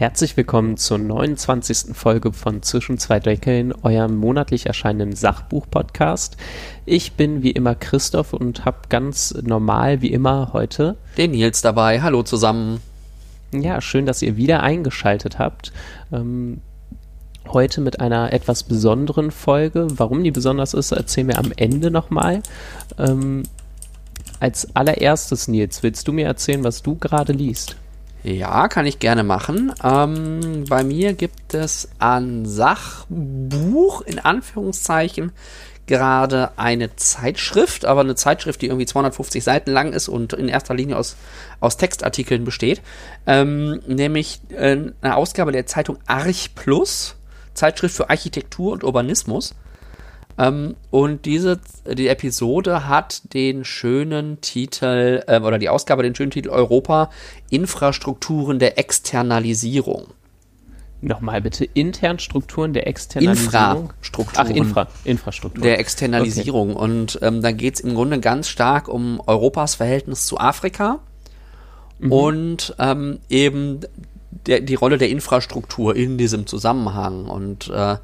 Herzlich willkommen zur 29. Folge von Zwischen zwei Deckeln, eurem monatlich erscheinenden Sachbuch-Podcast. Ich bin wie immer Christoph und habe ganz normal wie immer heute den Nils dabei. Hallo zusammen. Ja, schön, dass ihr wieder eingeschaltet habt. Ähm, heute mit einer etwas besonderen Folge. Warum die besonders ist, erzählen wir am Ende nochmal. Ähm, als allererstes, Nils, willst du mir erzählen, was du gerade liest? Ja, kann ich gerne machen. Ähm, bei mir gibt es ein Sachbuch in Anführungszeichen gerade eine Zeitschrift, aber eine Zeitschrift, die irgendwie 250 Seiten lang ist und in erster Linie aus, aus Textartikeln besteht. Ähm, nämlich äh, eine Ausgabe der Zeitung Arch Plus, Zeitschrift für Architektur und Urbanismus. Ähm, und diese die Episode hat den schönen Titel, äh, oder die Ausgabe den schönen Titel Europa Infrastrukturen der Externalisierung. Nochmal bitte, intern Strukturen der Externalisierung? Infrastrukturen. Ach, Infra, Infrastruktur. Der Externalisierung. Okay. Und ähm, da geht es im Grunde ganz stark um Europas Verhältnis zu Afrika mhm. und ähm, eben der, die Rolle der Infrastruktur in diesem Zusammenhang. Und äh,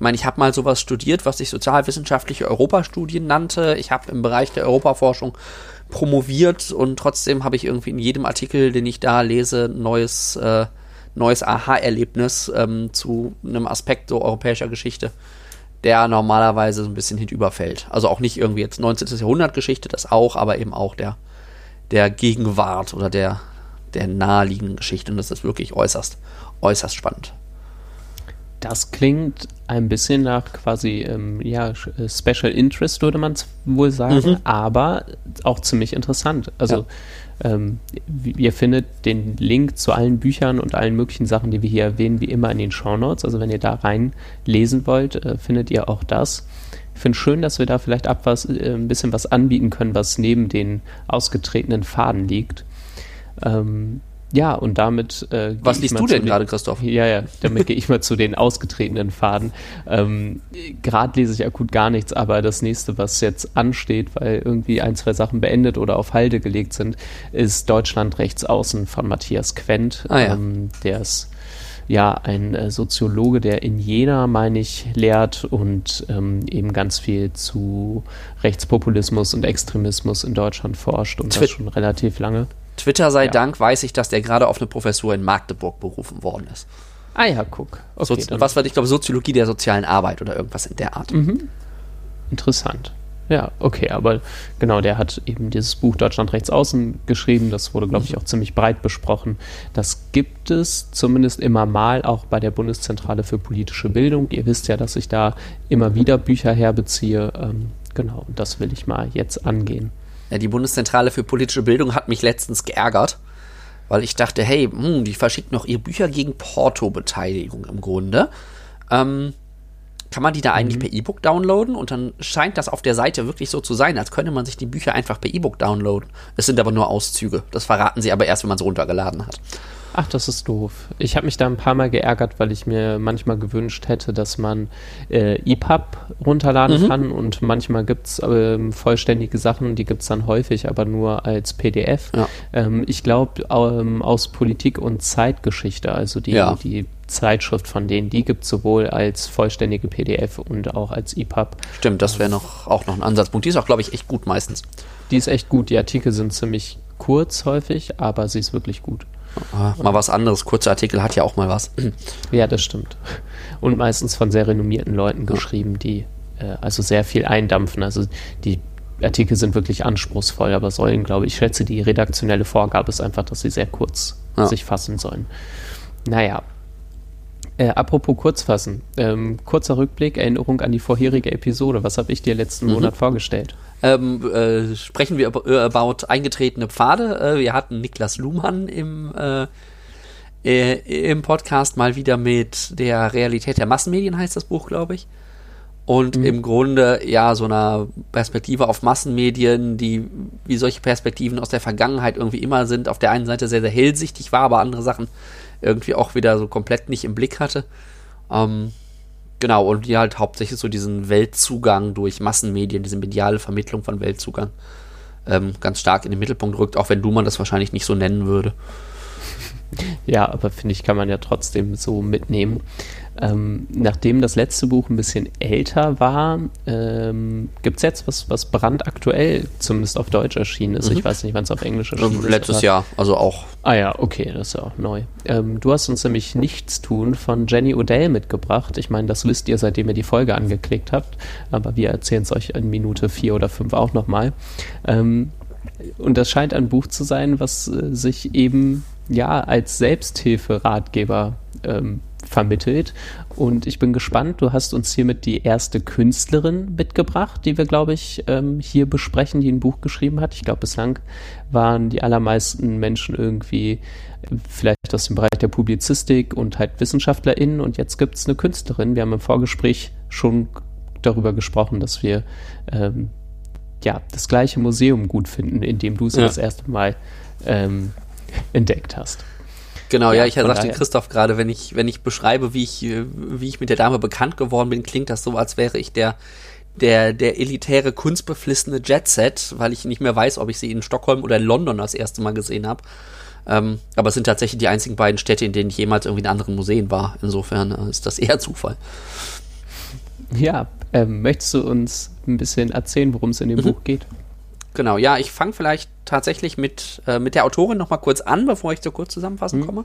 ich meine, ich habe mal sowas studiert, was sich sozialwissenschaftliche Europastudien nannte. Ich habe im Bereich der Europaforschung promoviert und trotzdem habe ich irgendwie in jedem Artikel, den ich da lese, neues, äh, neues Aha-Erlebnis ähm, zu einem Aspekt so europäischer Geschichte, der normalerweise so ein bisschen hinüberfällt. Also auch nicht irgendwie jetzt 19. Jahrhundert Geschichte, das auch, aber eben auch der, der Gegenwart oder der, der naheliegenden Geschichte. Und das ist wirklich äußerst, äußerst spannend. Das klingt ein bisschen nach quasi ähm, ja, äh, Special Interest, würde man wohl sagen, mhm. aber auch ziemlich interessant. Also ja. ähm, ihr findet den Link zu allen Büchern und allen möglichen Sachen, die wir hier erwähnen, wie immer in den Show Notes. Also wenn ihr da rein lesen wollt, äh, findet ihr auch das. Ich finde es schön, dass wir da vielleicht ab was, äh, ein bisschen was anbieten können, was neben den ausgetretenen Faden liegt. Ähm, ja, und damit. Äh, Was liest du denn gerade, Christoph? Ja, ja, damit gehe ich mal zu den ausgetretenen Faden. Ähm, gerade lese ich akut gar nichts, aber das nächste, was jetzt ansteht, weil irgendwie ein, zwei Sachen beendet oder auf Halde gelegt sind, ist Deutschland rechts außen von Matthias Quent. Ah, ja. ähm, der ist ja ein äh, Soziologe, der in Jena, meine ich, lehrt und ähm, eben ganz viel zu Rechtspopulismus und Extremismus in Deutschland forscht und Twi das schon relativ lange. Twitter sei ja. Dank weiß ich, dass der gerade auf eine Professur in Magdeburg berufen worden ist. Ah ja, guck. Okay, so, was war, ich glaube, Soziologie der sozialen Arbeit oder irgendwas in der Art. Mhm. Interessant. Ja, okay, aber genau, der hat eben dieses Buch Deutschland rechts außen geschrieben. Das wurde, glaube ich, auch ziemlich breit besprochen. Das gibt es zumindest immer mal auch bei der Bundeszentrale für politische Bildung. Ihr wisst ja, dass ich da immer wieder Bücher herbeziehe. Ähm, genau, das will ich mal jetzt angehen. Die Bundeszentrale für politische Bildung hat mich letztens geärgert, weil ich dachte, hey, hm, die verschickt noch ihr Bücher gegen Porto-Beteiligung im Grunde. Ähm, kann man die da eigentlich mhm. per E-Book downloaden? Und dann scheint das auf der Seite wirklich so zu sein, als könnte man sich die Bücher einfach per E-Book downloaden. Es sind aber nur Auszüge. Das verraten sie aber erst, wenn man es runtergeladen hat. Ach, das ist doof. Ich habe mich da ein paar Mal geärgert, weil ich mir manchmal gewünscht hätte, dass man äh, EPUB runterladen mhm. kann und manchmal gibt es ähm, vollständige Sachen, die gibt es dann häufig, aber nur als PDF. Ja. Ähm, ich glaube, ähm, aus Politik und Zeitgeschichte, also die, ja. die Zeitschrift von denen, die gibt es sowohl als vollständige PDF und auch als EPUB. Stimmt, das wäre noch, auch noch ein Ansatzpunkt. Die ist auch, glaube ich, echt gut meistens. Die ist echt gut. Die Artikel sind ziemlich kurz häufig, aber sie ist wirklich gut. Ah, mal was anderes. Kurzer Artikel hat ja auch mal was. Ja, das stimmt. Und meistens von sehr renommierten Leuten geschrieben, die äh, also sehr viel eindampfen. Also die Artikel sind wirklich anspruchsvoll, aber sollen, glaube ich, ich schätze, die redaktionelle Vorgabe ist einfach, dass sie sehr kurz ja. sich fassen sollen. Naja, äh, apropos Kurzfassen. Ähm, kurzer Rückblick, Erinnerung an die vorherige Episode. Was habe ich dir letzten mhm. Monat vorgestellt? Ähm, äh, sprechen wir über, äh, about eingetretene Pfade. Äh, wir hatten Niklas Luhmann im, äh, äh, im Podcast mal wieder mit der Realität der Massenmedien, heißt das Buch, glaube ich. Und mhm. im Grunde ja so einer Perspektive auf Massenmedien, die wie solche Perspektiven aus der Vergangenheit irgendwie immer sind, auf der einen Seite sehr, sehr hellsichtig war, aber andere Sachen irgendwie auch wieder so komplett nicht im Blick hatte. Ähm, genau, und die halt hauptsächlich so diesen Weltzugang durch Massenmedien, diese mediale Vermittlung von Weltzugang ähm, ganz stark in den Mittelpunkt rückt, auch wenn du man das wahrscheinlich nicht so nennen würde. Ja, aber finde ich, kann man ja trotzdem so mitnehmen. Ähm, nachdem das letzte Buch ein bisschen älter war, ähm, gibt es jetzt was, was brandaktuell zumindest auf Deutsch erschienen ist. Mhm. Ich weiß nicht, wann es auf Englisch erschienen ähm, ist. Letztes Jahr, also auch. Ah ja, okay, das ist ja auch neu. Ähm, du hast uns nämlich Nichts tun von Jenny Odell mitgebracht. Ich meine, das wisst ihr, seitdem ihr die Folge angeklickt habt, aber wir erzählen es euch in Minute vier oder fünf auch nochmal. Ähm, und das scheint ein Buch zu sein, was äh, sich eben ja als Selbsthilferatgeber ähm, vermittelt. Und ich bin gespannt, du hast uns hiermit die erste Künstlerin mitgebracht, die wir, glaube ich, ähm, hier besprechen, die ein Buch geschrieben hat. Ich glaube, bislang waren die allermeisten Menschen irgendwie vielleicht aus dem Bereich der Publizistik und halt WissenschaftlerInnen und jetzt gibt es eine Künstlerin. Wir haben im Vorgespräch schon darüber gesprochen, dass wir ähm, ja das gleiche Museum gut finden, in dem du es ja. das erste Mal ähm, entdeckt hast. Genau, ja, ja ich sagte Christoph gerade, wenn ich, wenn ich beschreibe, wie ich, wie ich mit der Dame bekannt geworden bin, klingt das so, als wäre ich der, der, der elitäre, kunstbeflissene Jetset, weil ich nicht mehr weiß, ob ich sie in Stockholm oder in London das erste Mal gesehen habe. Ähm, aber es sind tatsächlich die einzigen beiden Städte, in denen ich jemals irgendwie in anderen Museen war. Insofern äh, ist das eher Zufall. Ja, ähm, möchtest du uns ein bisschen erzählen, worum es in dem mhm. Buch geht? Genau, ja, ich fange vielleicht tatsächlich mit, äh, mit der Autorin noch mal kurz an, bevor ich zur Kurzzusammenfassung mhm. komme.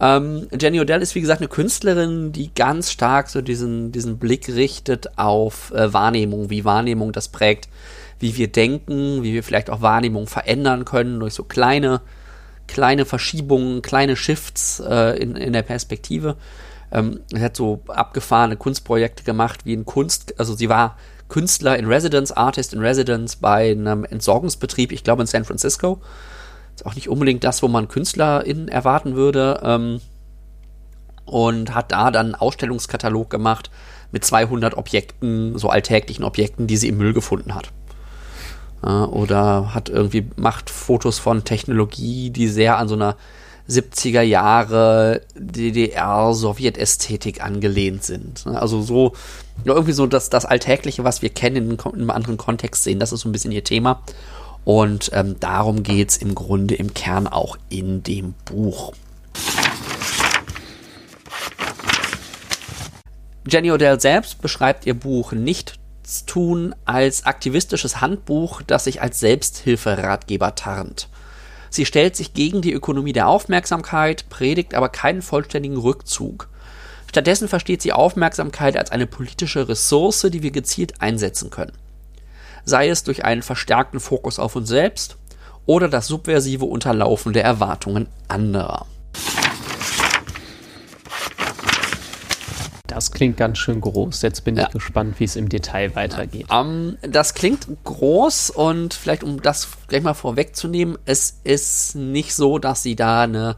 Ähm, Jenny Odell ist, wie gesagt, eine Künstlerin, die ganz stark so diesen, diesen Blick richtet auf äh, Wahrnehmung, wie Wahrnehmung das prägt, wie wir denken, wie wir vielleicht auch Wahrnehmung verändern können durch so kleine, kleine Verschiebungen, kleine Shifts äh, in, in der Perspektive. Ähm, sie hat so abgefahrene Kunstprojekte gemacht, wie in Kunst, also sie war Künstler in Residence, Artist in Residence bei einem Entsorgungsbetrieb, ich glaube in San Francisco. Ist auch nicht unbedingt das, wo man KünstlerInnen erwarten würde. Ähm, und hat da dann einen Ausstellungskatalog gemacht mit 200 Objekten, so alltäglichen Objekten, die sie im Müll gefunden hat. Äh, oder hat irgendwie, macht Fotos von Technologie, die sehr an so einer 70er Jahre DDR-Sowjetästhetik angelehnt sind. Also so, irgendwie so das, das Alltägliche, was wir kennen, in einem anderen Kontext sehen, das ist so ein bisschen ihr Thema. Und ähm, darum geht es im Grunde im Kern auch in dem Buch. Jenny Odell selbst beschreibt ihr Buch Nichts tun als aktivistisches Handbuch, das sich als Selbsthilferatgeber tarnt. Sie stellt sich gegen die Ökonomie der Aufmerksamkeit, predigt aber keinen vollständigen Rückzug. Stattdessen versteht sie Aufmerksamkeit als eine politische Ressource, die wir gezielt einsetzen können. Sei es durch einen verstärkten Fokus auf uns selbst oder das subversive Unterlaufen der Erwartungen anderer. Das klingt ganz schön groß. Jetzt bin ja. ich gespannt, wie es im Detail weitergeht. Um, ähm, das klingt groß und vielleicht, um das gleich mal vorwegzunehmen, es ist nicht so, dass sie da eine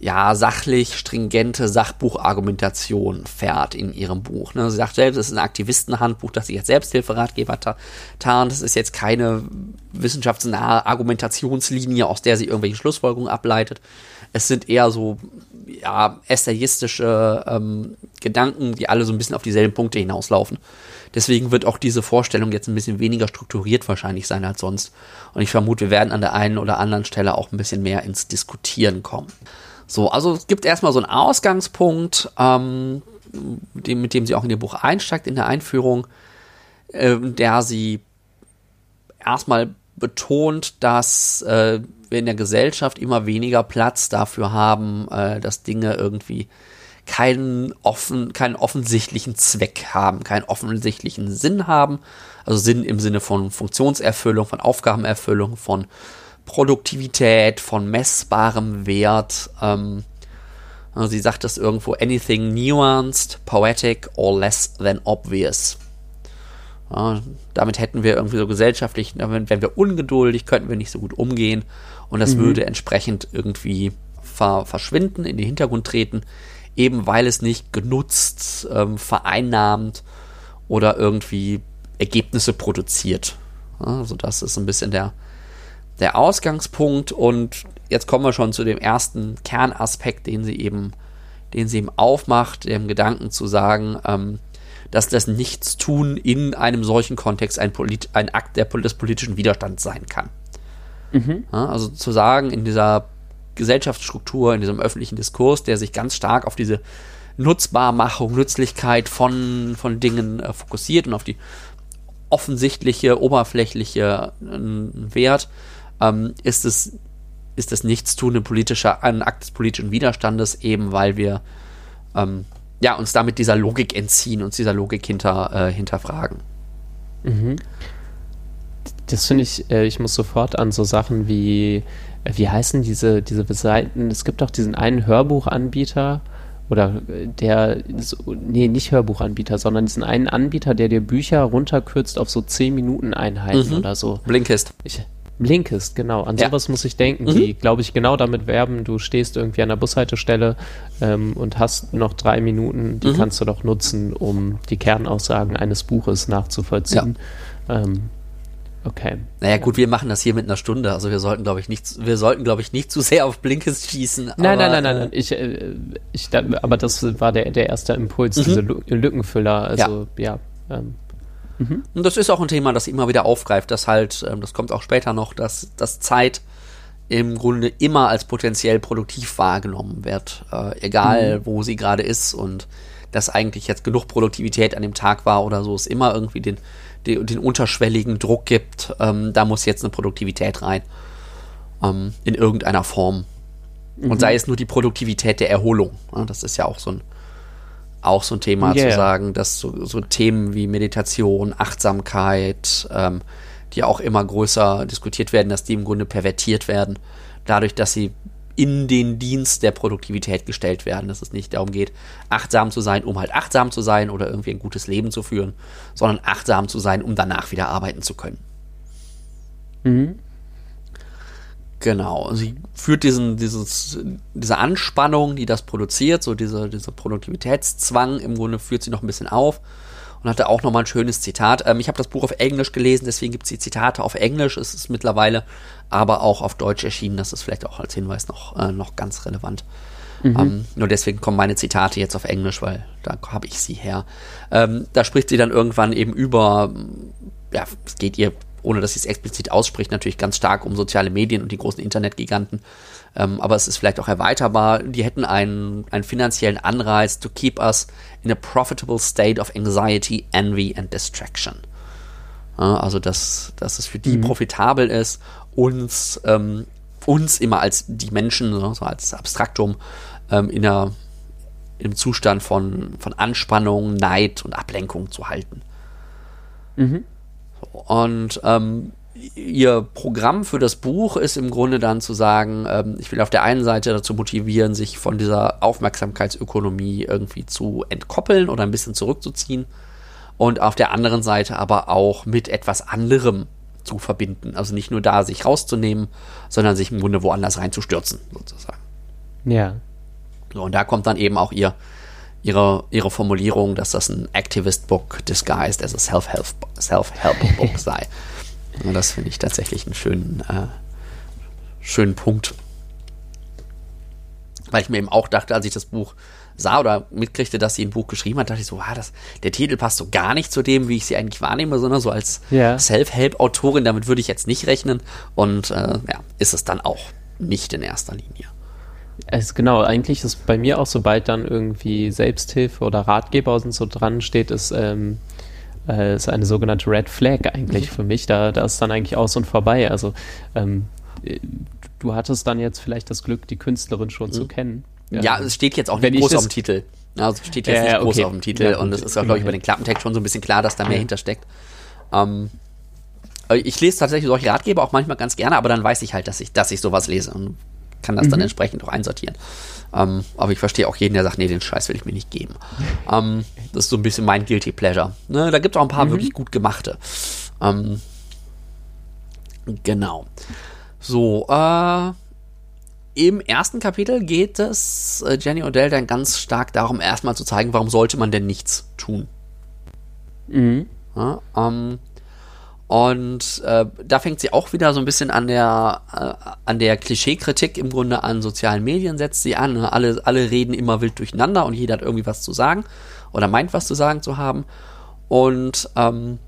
ja, sachlich stringente Sachbuchargumentation fährt in ihrem Buch. Ne? Sie sagt selbst, es ist ein Aktivistenhandbuch, das sich als Selbsthilferatgeber tarnt. Das ist jetzt keine wissenschaftsnahe Argumentationslinie, aus der sie irgendwelche Schlussfolgerungen ableitet. Es sind eher so ja, essayistische ähm, Gedanken, die alle so ein bisschen auf dieselben Punkte hinauslaufen. Deswegen wird auch diese Vorstellung jetzt ein bisschen weniger strukturiert wahrscheinlich sein als sonst. Und ich vermute, wir werden an der einen oder anderen Stelle auch ein bisschen mehr ins Diskutieren kommen. So, also es gibt erstmal so einen Ausgangspunkt, ähm, dem, mit dem sie auch in ihr Buch einsteigt, in der Einführung, äh, der sie erstmal betont, dass äh, wir in der Gesellschaft immer weniger Platz dafür haben, äh, dass Dinge irgendwie keinen, offen, keinen offensichtlichen Zweck haben, keinen offensichtlichen Sinn haben. Also Sinn im Sinne von Funktionserfüllung, von Aufgabenerfüllung, von Produktivität, von messbarem Wert. Ähm, also sie sagt das irgendwo, anything nuanced, poetic or less than obvious. Damit hätten wir irgendwie so gesellschaftlich, wenn wir ungeduldig, könnten wir nicht so gut umgehen und das mhm. würde entsprechend irgendwie ver verschwinden, in den Hintergrund treten, eben weil es nicht genutzt, ähm, vereinnahmt oder irgendwie Ergebnisse produziert. Also das ist ein bisschen der, der Ausgangspunkt und jetzt kommen wir schon zu dem ersten Kernaspekt, den sie eben, den sie eben aufmacht, dem Gedanken zu sagen, ähm, dass das Nichtstun in einem solchen Kontext ein, Polit ein Akt der, des politischen Widerstands sein kann. Mhm. Ja, also zu sagen, in dieser Gesellschaftsstruktur, in diesem öffentlichen Diskurs, der sich ganz stark auf diese Nutzbarmachung, Nützlichkeit von, von Dingen äh, fokussiert und auf die offensichtliche, oberflächliche äh, Wert, ähm, ist es ist das Nichtstun ein politischer, ein Akt des politischen Widerstandes, eben weil wir ähm, ja, uns damit dieser Logik entziehen, uns dieser Logik hinter, äh, hinterfragen. Mhm. Das finde ich, äh, ich muss sofort an so Sachen wie, äh, wie heißen diese, diese Seiten? Es gibt doch diesen einen Hörbuchanbieter, oder äh, der, nee, nicht Hörbuchanbieter, sondern diesen einen Anbieter, der dir Bücher runterkürzt auf so 10 Minuten Einheiten mhm. oder so. Blinkist. Ich, Blinkist, genau. An ja. sowas muss ich denken, mhm. die, glaube ich, genau damit werben. Du stehst irgendwie an der Bushaltestelle ähm, und hast noch drei Minuten, die mhm. kannst du doch nutzen, um die Kernaussagen eines Buches nachzuvollziehen. Ja. Ähm, Okay. Naja, gut, wir machen das hier mit einer Stunde. Also wir sollten, glaube ich, nicht, wir sollten, glaube ich, nicht zu sehr auf Blinkes schießen. Nein, aber, nein, nein, nein, nein. Ich, äh, ich, aber das war der, der erste Impuls, mhm. diese Lückenfüller. Also, ja. ja ähm. Mhm. Und das ist auch ein Thema, das immer wieder aufgreift, dass halt, ähm, das kommt auch später noch, dass, dass Zeit im Grunde immer als potenziell produktiv wahrgenommen wird, äh, egal mhm. wo sie gerade ist und dass eigentlich jetzt genug Produktivität an dem Tag war oder so, es immer irgendwie den die, den unterschwelligen Druck gibt, ähm, da muss jetzt eine Produktivität rein. Ähm, in irgendeiner Form. Mhm. Und sei es nur die Produktivität der Erholung. Ja, das ist ja auch so ein, auch so ein Thema yeah. zu sagen, dass so, so, Themen wie Meditation, Achtsamkeit, ähm, die auch immer größer diskutiert werden, dass die im Grunde pervertiert werden, dadurch, dass sie in den Dienst der Produktivität gestellt werden, dass es nicht darum geht, achtsam zu sein, um halt achtsam zu sein oder irgendwie ein gutes Leben zu führen, sondern achtsam zu sein, um danach wieder arbeiten zu können. Mhm. Genau, sie führt diesen, dieses, diese Anspannung, die das produziert, so diese, diese Produktivitätszwang, im Grunde führt sie noch ein bisschen auf und hatte auch nochmal ein schönes Zitat. Ähm, ich habe das Buch auf Englisch gelesen, deswegen gibt es die Zitate auf Englisch. Es ist mittlerweile aber auch auf Deutsch erschienen. Das ist vielleicht auch als Hinweis noch, äh, noch ganz relevant. Mhm. Ähm, nur deswegen kommen meine Zitate jetzt auf Englisch, weil da habe ich sie her. Ähm, da spricht sie dann irgendwann eben über, ja, es geht ihr, ohne dass sie es explizit ausspricht, natürlich ganz stark um soziale Medien und die großen Internetgiganten. Ähm, aber es ist vielleicht auch erweiterbar. Die hätten einen, einen finanziellen Anreiz to keep us in a profitable state of anxiety, envy and distraction. Ja, also, dass, dass es für die mhm. profitabel ist, uns, ähm, uns immer als die Menschen, so als Abstraktum, ähm, in einer, im Zustand von, von Anspannung, Neid und Ablenkung zu halten. Mhm. Und ähm, ihr Programm für das Buch ist im Grunde dann zu sagen, ähm, ich will auf der einen Seite dazu motivieren, sich von dieser Aufmerksamkeitsökonomie irgendwie zu entkoppeln oder ein bisschen zurückzuziehen und auf der anderen Seite aber auch mit etwas anderem zu verbinden. Also nicht nur da sich rauszunehmen, sondern sich im Grunde woanders reinzustürzen, sozusagen. Ja. So, und da kommt dann eben auch ihr, ihre, ihre Formulierung, dass das ein Activist-Book disguised as a Self-Help-Book Self sei. Und das finde ich tatsächlich einen schönen, äh, schönen Punkt. Weil ich mir eben auch dachte, als ich das Buch sah oder mitkriegte, dass sie ein Buch geschrieben hat, dachte ich so, wow, das, der Titel passt so gar nicht zu dem, wie ich sie eigentlich wahrnehme, sondern so als ja. Self-Help-Autorin, damit würde ich jetzt nicht rechnen. Und äh, ja, ist es dann auch nicht in erster Linie. Es, genau, eigentlich ist bei mir auch, sobald dann irgendwie Selbsthilfe oder Ratgeber und so dran steht, ist ähm, äh, ist eine sogenannte Red Flag eigentlich mhm. für mich. Da, da ist dann eigentlich aus und vorbei. Also ähm, du hattest dann jetzt vielleicht das Glück, die Künstlerin schon mhm. zu kennen. Ja, ja, es steht jetzt auch nicht groß auf dem Titel. Also steht jetzt äh, nicht groß okay. auf dem Titel ja, und es ist auch, glaube ich, bei den Klappentext schon so ein bisschen klar, dass da mehr hintersteckt. Ähm, ich lese tatsächlich solche Ratgeber auch manchmal ganz gerne, aber dann weiß ich halt, dass ich, dass ich sowas lese und kann das mhm. dann entsprechend auch einsortieren. Ähm, aber ich verstehe auch jeden, der sagt, nee, den Scheiß will ich mir nicht geben. ähm, das ist so ein bisschen mein Guilty Pleasure. Ne, da gibt es auch ein paar mhm. wirklich gut gemachte. Ähm, genau. So, äh, im ersten Kapitel geht es äh, Jenny Odell dann ganz stark darum, erstmal zu zeigen, warum sollte man denn nichts tun. Mhm. Ja, ähm, und äh, da fängt sie auch wieder so ein bisschen an der, äh, an der Klischeekritik im Grunde an sozialen Medien, setzt sie an. Ne? Alle, alle reden immer wild durcheinander und jeder hat irgendwie was zu sagen oder meint was zu sagen zu haben. Und ähm,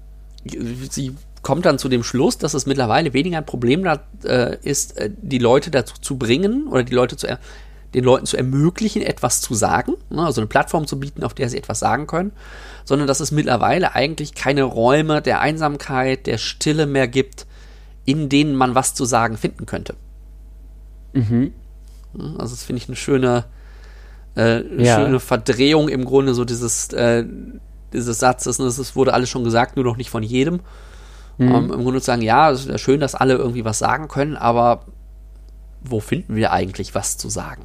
sie kommt dann zu dem Schluss, dass es mittlerweile weniger ein Problem da, äh, ist, äh, die Leute dazu zu bringen oder die Leute zu den Leuten zu ermöglichen, etwas zu sagen, ne, also eine Plattform zu bieten, auf der sie etwas sagen können, sondern dass es mittlerweile eigentlich keine Räume der Einsamkeit, der Stille mehr gibt, in denen man was zu sagen finden könnte. Mhm. Also das finde ich eine schöne, äh, ja. schöne Verdrehung im Grunde so dieses, äh, dieses Satzes. Ne? Das wurde alles schon gesagt, nur noch nicht von jedem. Mhm. Um, Im Grunde zu sagen, ja, es ist schön, dass alle irgendwie was sagen können, aber wo finden wir eigentlich was zu sagen?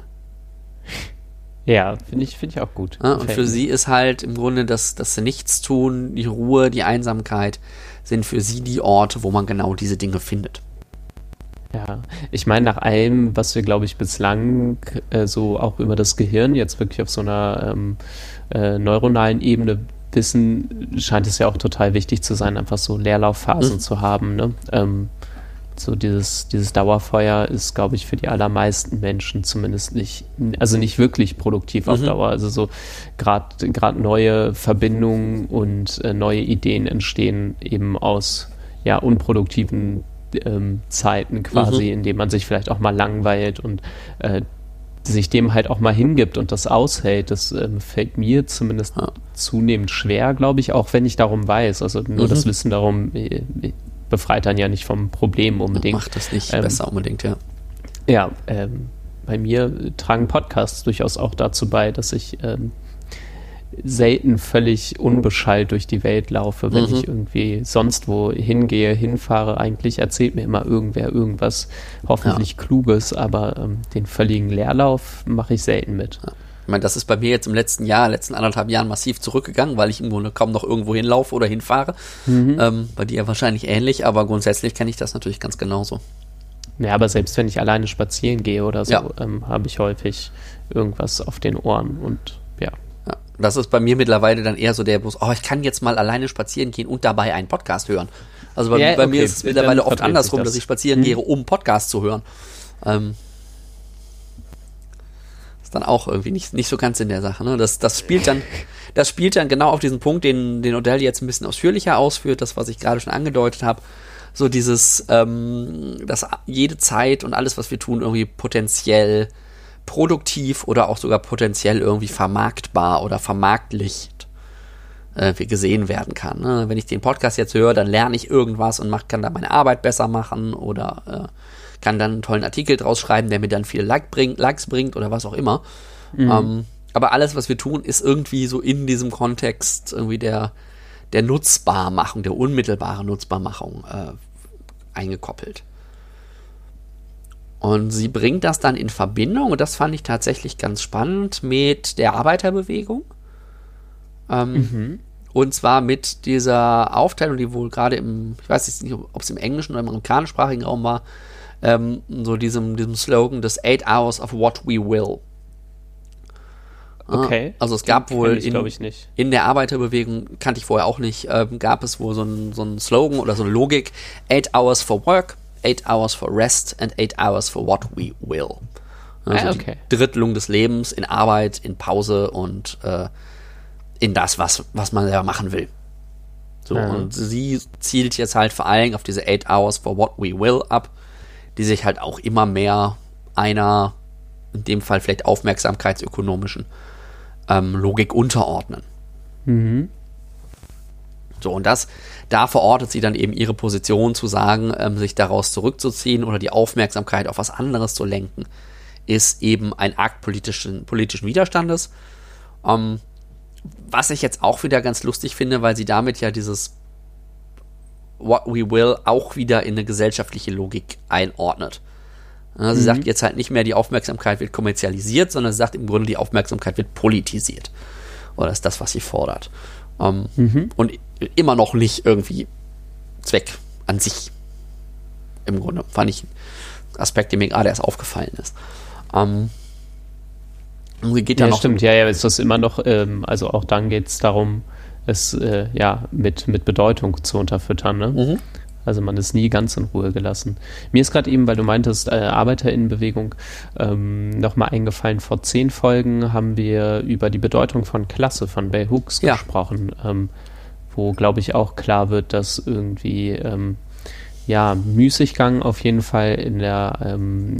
Ja, finde ich, find ich auch gut. Ja, und für sie ist halt im Grunde das, das Nichtstun, die Ruhe, die Einsamkeit sind für sie die Orte, wo man genau diese Dinge findet. Ja, ich meine, nach allem, was wir, glaube ich, bislang äh, so auch über das Gehirn jetzt wirklich auf so einer ähm, äh, neuronalen Ebene wissen, scheint es ja auch total wichtig zu sein, einfach so Leerlaufphasen mhm. zu haben. Ne? Ähm, so dieses, dieses Dauerfeuer ist, glaube ich, für die allermeisten Menschen zumindest nicht, also nicht wirklich produktiv auf mhm. Dauer. Also so gerade neue Verbindungen und äh, neue Ideen entstehen eben aus ja unproduktiven ähm, Zeiten quasi, mhm. in denen man sich vielleicht auch mal langweilt und äh, sich dem halt auch mal hingibt und das aushält, das ähm, fällt mir zumindest ja. zunehmend schwer, glaube ich, auch wenn ich darum weiß. Also nur mhm. das Wissen darum äh, befreit dann ja nicht vom Problem unbedingt. Macht das nicht ähm, besser unbedingt, ja. Ja, ähm, bei mir tragen Podcasts durchaus auch dazu bei, dass ich ähm, selten völlig unbeschallt durch die Welt laufe, wenn mhm. ich irgendwie sonst wo hingehe, hinfahre. Eigentlich erzählt mir immer irgendwer irgendwas, hoffentlich ja. Kluges, aber ähm, den völligen Leerlauf mache ich selten mit. Ja. Ich meine, das ist bei mir jetzt im letzten Jahr, letzten anderthalb Jahren massiv zurückgegangen, weil ich im Grunde kaum noch irgendwo hinlaufe oder hinfahre. Mhm. Ähm, bei dir wahrscheinlich ähnlich, aber grundsätzlich kenne ich das natürlich ganz genauso. Ja, aber selbst wenn ich alleine spazieren gehe oder so, ja. ähm, habe ich häufig irgendwas auf den Ohren und ja. ja. Das ist bei mir mittlerweile dann eher so der Bus, oh, ich kann jetzt mal alleine spazieren gehen und dabei einen Podcast hören. Also bei, ja, bei okay. mir ist es mittlerweile oft andersrum, das. dass ich spazieren hm. gehe, um Podcast zu hören. Ähm, ist dann auch irgendwie nicht, nicht so ganz in der Sache. Ne? Das, das spielt dann, das spielt dann genau auf diesen Punkt, den, den Odell jetzt ein bisschen ausführlicher ausführt, das, was ich gerade schon angedeutet habe so dieses, ähm, dass jede Zeit und alles, was wir tun, irgendwie potenziell produktiv oder auch sogar potenziell irgendwie vermarktbar oder vermarktlicht äh, gesehen werden kann. Ne? Wenn ich den Podcast jetzt höre, dann lerne ich irgendwas und mach, kann da meine Arbeit besser machen oder äh, kann dann einen tollen Artikel draus schreiben, der mir dann viele like bring, Likes bringt oder was auch immer. Mhm. Ähm, aber alles, was wir tun, ist irgendwie so in diesem Kontext irgendwie der, der Nutzbarmachung, der unmittelbaren Nutzbarmachung äh, eingekoppelt. Und sie bringt das dann in Verbindung, und das fand ich tatsächlich ganz spannend, mit der Arbeiterbewegung. Ähm, mhm. Und zwar mit dieser Aufteilung, die wohl gerade im, ich weiß jetzt nicht, ob es im englischen oder im amerikanischsprachigen Raum war, ähm, so diesem, diesem Slogan des Eight Hours of What We Will. Okay. Also es gab wohl ich, in, in, der Arbeiterbewegung, kannte ich vorher auch nicht, ähm, gab es wohl so einen so Slogan oder so eine Logik, eight hours for work, eight hours for rest and eight hours for what we will. Also ah, okay. die Drittelung des Lebens in Arbeit, in Pause und äh, in das, was, was man selber machen will. So, ja. und sie zielt jetzt halt vor allem auf diese eight hours for what we will ab, die sich halt auch immer mehr einer, in dem Fall vielleicht aufmerksamkeitsökonomischen ähm, Logik unterordnen. Mhm. So, und das, da verortet sie dann eben ihre Position zu sagen, ähm, sich daraus zurückzuziehen oder die Aufmerksamkeit auf was anderes zu lenken, ist eben ein Akt politischen, politischen Widerstandes. Ähm, was ich jetzt auch wieder ganz lustig finde, weil sie damit ja dieses What We Will auch wieder in eine gesellschaftliche Logik einordnet. Ja, sie mhm. sagt jetzt halt nicht mehr, die Aufmerksamkeit wird kommerzialisiert, sondern sie sagt im Grunde, die Aufmerksamkeit wird politisiert. Oder ist das, was sie fordert. Ähm, mhm. Und immer noch nicht irgendwie Zweck an sich. Im Grunde fand ich ein Aspekt, der mir gerade erst aufgefallen ist. Ähm, sie geht ja, noch stimmt, ja, ja, ist das immer noch, ähm, also auch dann geht es darum, es äh, ja mit, mit Bedeutung zu unterfüttern. Ne? Mhm. Also man ist nie ganz in Ruhe gelassen. Mir ist gerade eben, weil du meintest, äh, Arbeiterinnenbewegung, ähm, nochmal eingefallen, vor zehn Folgen haben wir über die Bedeutung von Klasse von Bell Hooks ja. gesprochen. Ähm, wo, glaube ich, auch klar wird, dass irgendwie ähm, ja, Müßiggang auf jeden Fall in der ähm,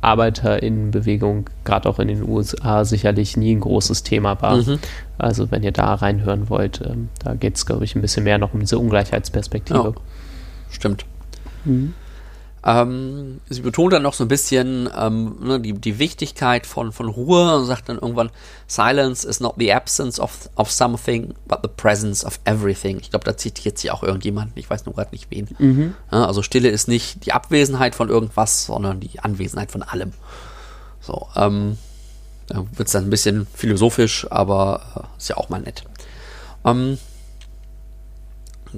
Arbeiterinnenbewegung, gerade auch in den USA, sicherlich nie ein großes Thema war. Mhm. Also wenn ihr da reinhören wollt, ähm, da geht es, glaube ich, ein bisschen mehr noch um diese Ungleichheitsperspektive. Ja, stimmt. Mhm. Ähm, sie betont dann noch so ein bisschen ähm, ne, die, die Wichtigkeit von, von Ruhe und sagt dann irgendwann, Silence is not the absence of, of something, but the presence of everything. Ich glaube, da zitiert sie auch irgendjemanden, ich weiß nur gerade nicht wen. Mhm. Ja, also Stille ist nicht die Abwesenheit von irgendwas, sondern die Anwesenheit von allem. So, ähm, da wird es dann ein bisschen philosophisch, aber äh, ist ja auch mal nett. Ähm,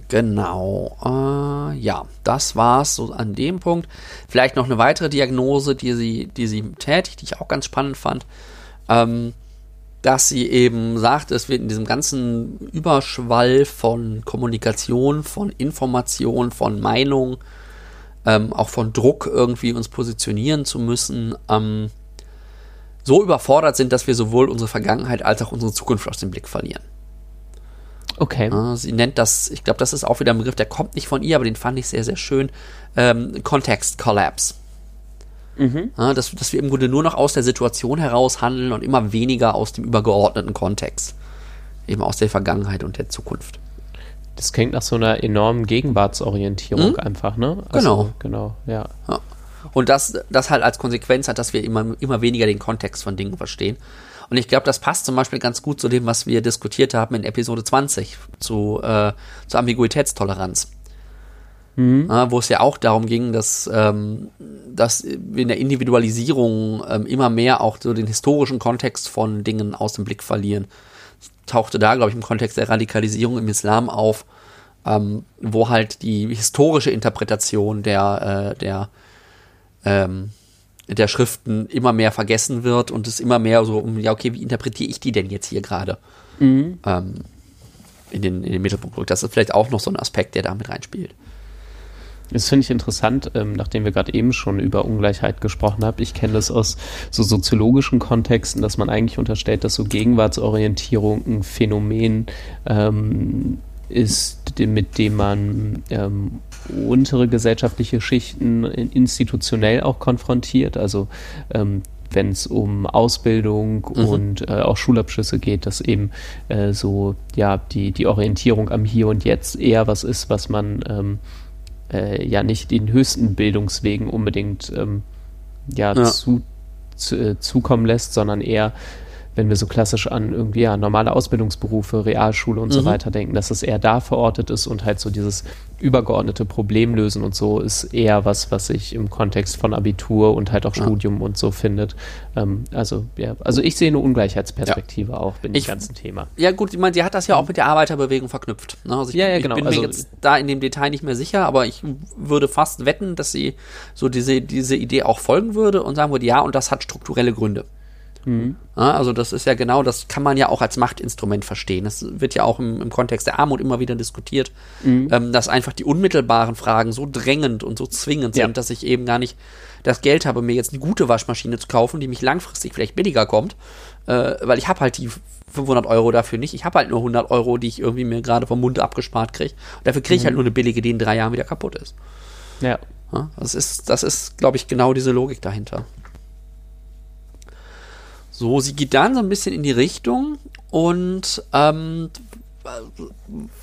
Genau. Äh, ja, das war's so an dem Punkt. Vielleicht noch eine weitere Diagnose, die sie, die sie tätigt, die ich auch ganz spannend fand. Ähm, dass sie eben sagt, es wird in diesem ganzen Überschwall von Kommunikation, von Information, von Meinung, ähm, auch von Druck irgendwie uns positionieren zu müssen, ähm, so überfordert sind, dass wir sowohl unsere Vergangenheit als auch unsere Zukunft aus dem Blick verlieren. Okay. sie nennt das, ich glaube, das ist auch wieder ein Begriff, der kommt nicht von ihr, aber den fand ich sehr, sehr schön. Ähm, Context Collapse. Mhm. Ja, dass, dass wir im Grunde nur noch aus der Situation heraus handeln und immer weniger aus dem übergeordneten Kontext. Eben aus der Vergangenheit und der Zukunft. Das klingt nach so einer enormen Gegenwartsorientierung mhm. einfach, ne? Also, genau. Genau, ja. ja. Und das, das halt als Konsequenz hat, dass wir immer, immer weniger den Kontext von Dingen verstehen. Und ich glaube, das passt zum Beispiel ganz gut zu dem, was wir diskutiert haben in Episode 20 zu, äh, zur Ambiguitätstoleranz. Mhm. Ja, wo es ja auch darum ging, dass, ähm, dass wir in der Individualisierung ähm, immer mehr auch so den historischen Kontext von Dingen aus dem Blick verlieren. Das tauchte da, glaube ich, im Kontext der Radikalisierung im Islam auf, ähm, wo halt die historische Interpretation der, äh, der ähm, der Schriften immer mehr vergessen wird und es immer mehr so um, ja, okay, wie interpretiere ich die denn jetzt hier gerade mhm. ähm, in, den, in den Mittelpunkt rückt. Das ist vielleicht auch noch so ein Aspekt, der da mit reinspielt. Das finde ich interessant, ähm, nachdem wir gerade eben schon über Ungleichheit gesprochen haben. Ich kenne das aus so soziologischen Kontexten, dass man eigentlich unterstellt, dass so Gegenwartsorientierung ein Phänomen ähm, ist, mit dem man ähm, untere gesellschaftliche Schichten institutionell auch konfrontiert. Also ähm, wenn es um Ausbildung mhm. und äh, auch Schulabschlüsse geht, dass eben äh, so ja die, die Orientierung am Hier und Jetzt eher was ist, was man ähm, äh, ja nicht den höchsten Bildungswegen unbedingt ähm, ja, ja. Zu, zu, äh, zukommen lässt, sondern eher wenn wir so klassisch an irgendwie ja, normale Ausbildungsberufe, Realschule und mhm. so weiter denken, dass es eher da verortet ist und halt so dieses übergeordnete Problemlösen und so ist eher was, was sich im Kontext von Abitur und halt auch ja. Studium und so findet. Ähm, also, ja, also ich sehe eine Ungleichheitsperspektive ja. auch in dem ganzen Thema. Ja, gut, ich meine, die hat das ja auch mit der Arbeiterbewegung verknüpft. Ne? Also ich, ja, ja, genau. ich bin also, mir jetzt da in dem Detail nicht mehr sicher, aber ich würde fast wetten, dass sie so diese, diese Idee auch folgen würde und sagen würde, ja, und das hat strukturelle Gründe. Mhm. Also das ist ja genau, das kann man ja auch als Machtinstrument verstehen. Das wird ja auch im, im Kontext der Armut immer wieder diskutiert, mhm. ähm, dass einfach die unmittelbaren Fragen so drängend und so zwingend ja. sind, dass ich eben gar nicht das Geld habe, mir jetzt eine gute Waschmaschine zu kaufen, die mich langfristig vielleicht billiger kommt, äh, weil ich habe halt die 500 Euro dafür nicht. Ich habe halt nur 100 Euro, die ich irgendwie mir gerade vom Mund abgespart kriege. Dafür kriege ich halt mhm. halt nur eine billige, die in drei Jahren wieder kaputt ist. Ja. ja das ist, das ist, glaube ich, genau diese Logik dahinter. So, sie geht dann so ein bisschen in die Richtung und ähm,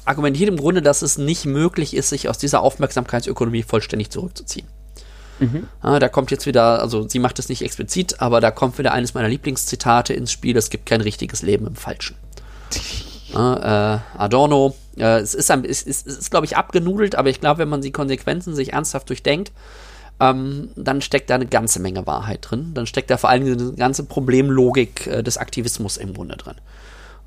argumentiert im Grunde, dass es nicht möglich ist, sich aus dieser Aufmerksamkeitsökonomie vollständig zurückzuziehen. Mhm. Ah, da kommt jetzt wieder, also sie macht es nicht explizit, aber da kommt wieder eines meiner Lieblingszitate ins Spiel: Es gibt kein richtiges Leben im Falschen. Äh, Adorno, äh, es ist, ist, ist, ist glaube ich, abgenudelt, aber ich glaube, wenn man die Konsequenzen sich ernsthaft durchdenkt, ähm, dann steckt da eine ganze Menge Wahrheit drin. Dann steckt da vor allem eine ganze Problemlogik äh, des Aktivismus im Grunde drin.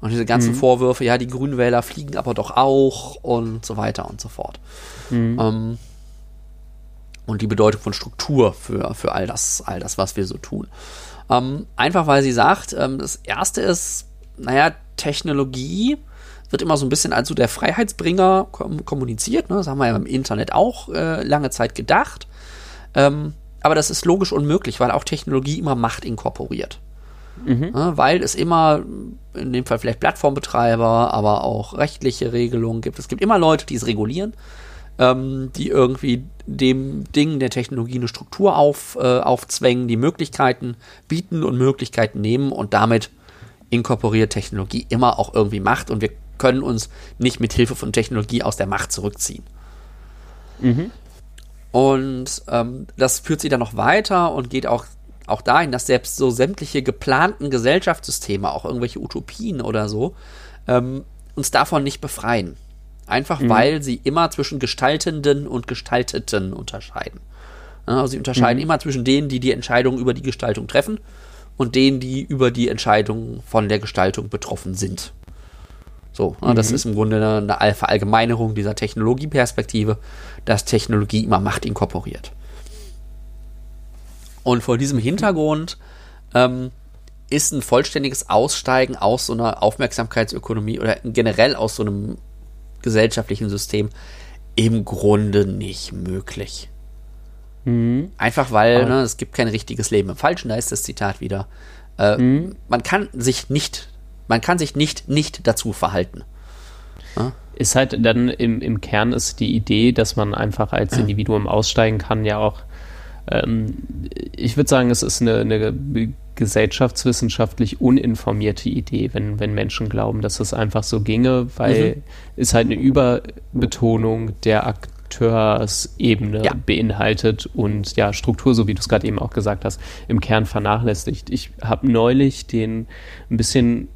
Und diese ganzen mhm. Vorwürfe, ja, die Grünwähler fliegen aber doch auch und so weiter und so fort. Mhm. Ähm, und die Bedeutung von Struktur für, für all das, all das, was wir so tun. Ähm, einfach weil sie sagt, ähm, das erste ist, naja, Technologie wird immer so ein bisschen als so der Freiheitsbringer kommuniziert. Ne? Das haben wir ja im Internet auch äh, lange Zeit gedacht. Ähm, aber das ist logisch unmöglich, weil auch Technologie immer Macht inkorporiert. Mhm. Ja, weil es immer, in dem Fall vielleicht Plattformbetreiber, aber auch rechtliche Regelungen gibt. Es gibt immer Leute, die es regulieren, ähm, die irgendwie dem Ding der Technologie eine Struktur auf, äh, aufzwängen, die Möglichkeiten bieten und Möglichkeiten nehmen und damit inkorporiert Technologie immer auch irgendwie Macht und wir können uns nicht mit Hilfe von Technologie aus der Macht zurückziehen. Mhm. Und ähm, das führt sie dann noch weiter und geht auch, auch dahin, dass selbst so sämtliche geplanten Gesellschaftssysteme, auch irgendwelche Utopien oder so, ähm, uns davon nicht befreien. Einfach mhm. weil sie immer zwischen Gestaltenden und Gestalteten unterscheiden. Also sie unterscheiden mhm. immer zwischen denen, die die Entscheidung über die Gestaltung treffen und denen, die über die Entscheidung von der Gestaltung betroffen sind. So, mhm. das ist im Grunde eine, eine Verallgemeinerung dieser Technologieperspektive, dass Technologie immer Macht inkorporiert. Und vor diesem Hintergrund ähm, ist ein vollständiges Aussteigen aus so einer Aufmerksamkeitsökonomie oder generell aus so einem gesellschaftlichen System im Grunde nicht möglich. Mhm. Einfach weil ne, es gibt kein richtiges Leben im Falschen, da ist das Zitat wieder. Äh, mhm. Man kann sich nicht, man kann sich nicht nicht dazu verhalten. Ja? Ist halt dann im, im Kern ist die Idee, dass man einfach als Individuum aussteigen kann, ja auch ähm, ich würde sagen, es ist eine, eine gesellschaftswissenschaftlich uninformierte Idee, wenn, wenn Menschen glauben, dass es einfach so ginge, weil mhm. es halt eine Überbetonung der Akteursebene ja. beinhaltet und ja, Struktur, so wie du es gerade eben auch gesagt hast, im Kern vernachlässigt. Ich habe neulich den ein bisschen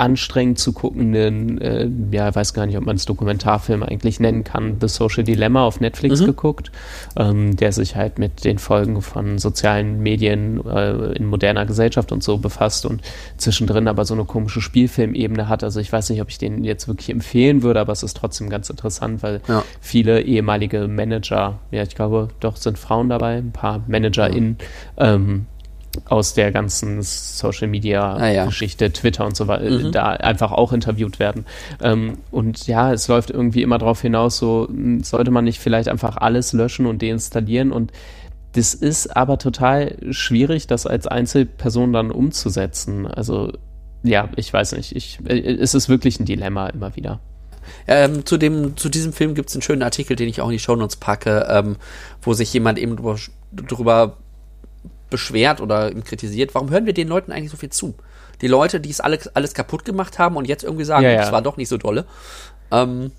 anstrengend zu guckenden, äh, ja, weiß gar nicht, ob man es Dokumentarfilm eigentlich nennen kann, The Social Dilemma auf Netflix mhm. geguckt, ähm, der sich halt mit den Folgen von sozialen Medien äh, in moderner Gesellschaft und so befasst und zwischendrin aber so eine komische Spielfilmebene hat. Also ich weiß nicht, ob ich den jetzt wirklich empfehlen würde, aber es ist trotzdem ganz interessant, weil ja. viele ehemalige Manager, ja, ich glaube, doch sind Frauen dabei, ein paar ManagerInnen, ähm, aus der ganzen Social Media ah, ja. Geschichte, Twitter und so weiter, mhm. da einfach auch interviewt werden. Ähm, und ja, es läuft irgendwie immer darauf hinaus, so hm, sollte man nicht vielleicht einfach alles löschen und deinstallieren und das ist aber total schwierig, das als Einzelperson dann umzusetzen. Also ja, ich weiß nicht. Ich, äh, es ist wirklich ein Dilemma immer wieder. Ähm, zu, dem, zu diesem Film gibt es einen schönen Artikel, den ich auch in die Shownotes packe, ähm, wo sich jemand eben drüber, drüber beschwert oder kritisiert, warum hören wir den Leuten eigentlich so viel zu? Die Leute, die es alles, alles kaputt gemacht haben und jetzt irgendwie sagen, ja, ja. das war doch nicht so dolle. Ähm,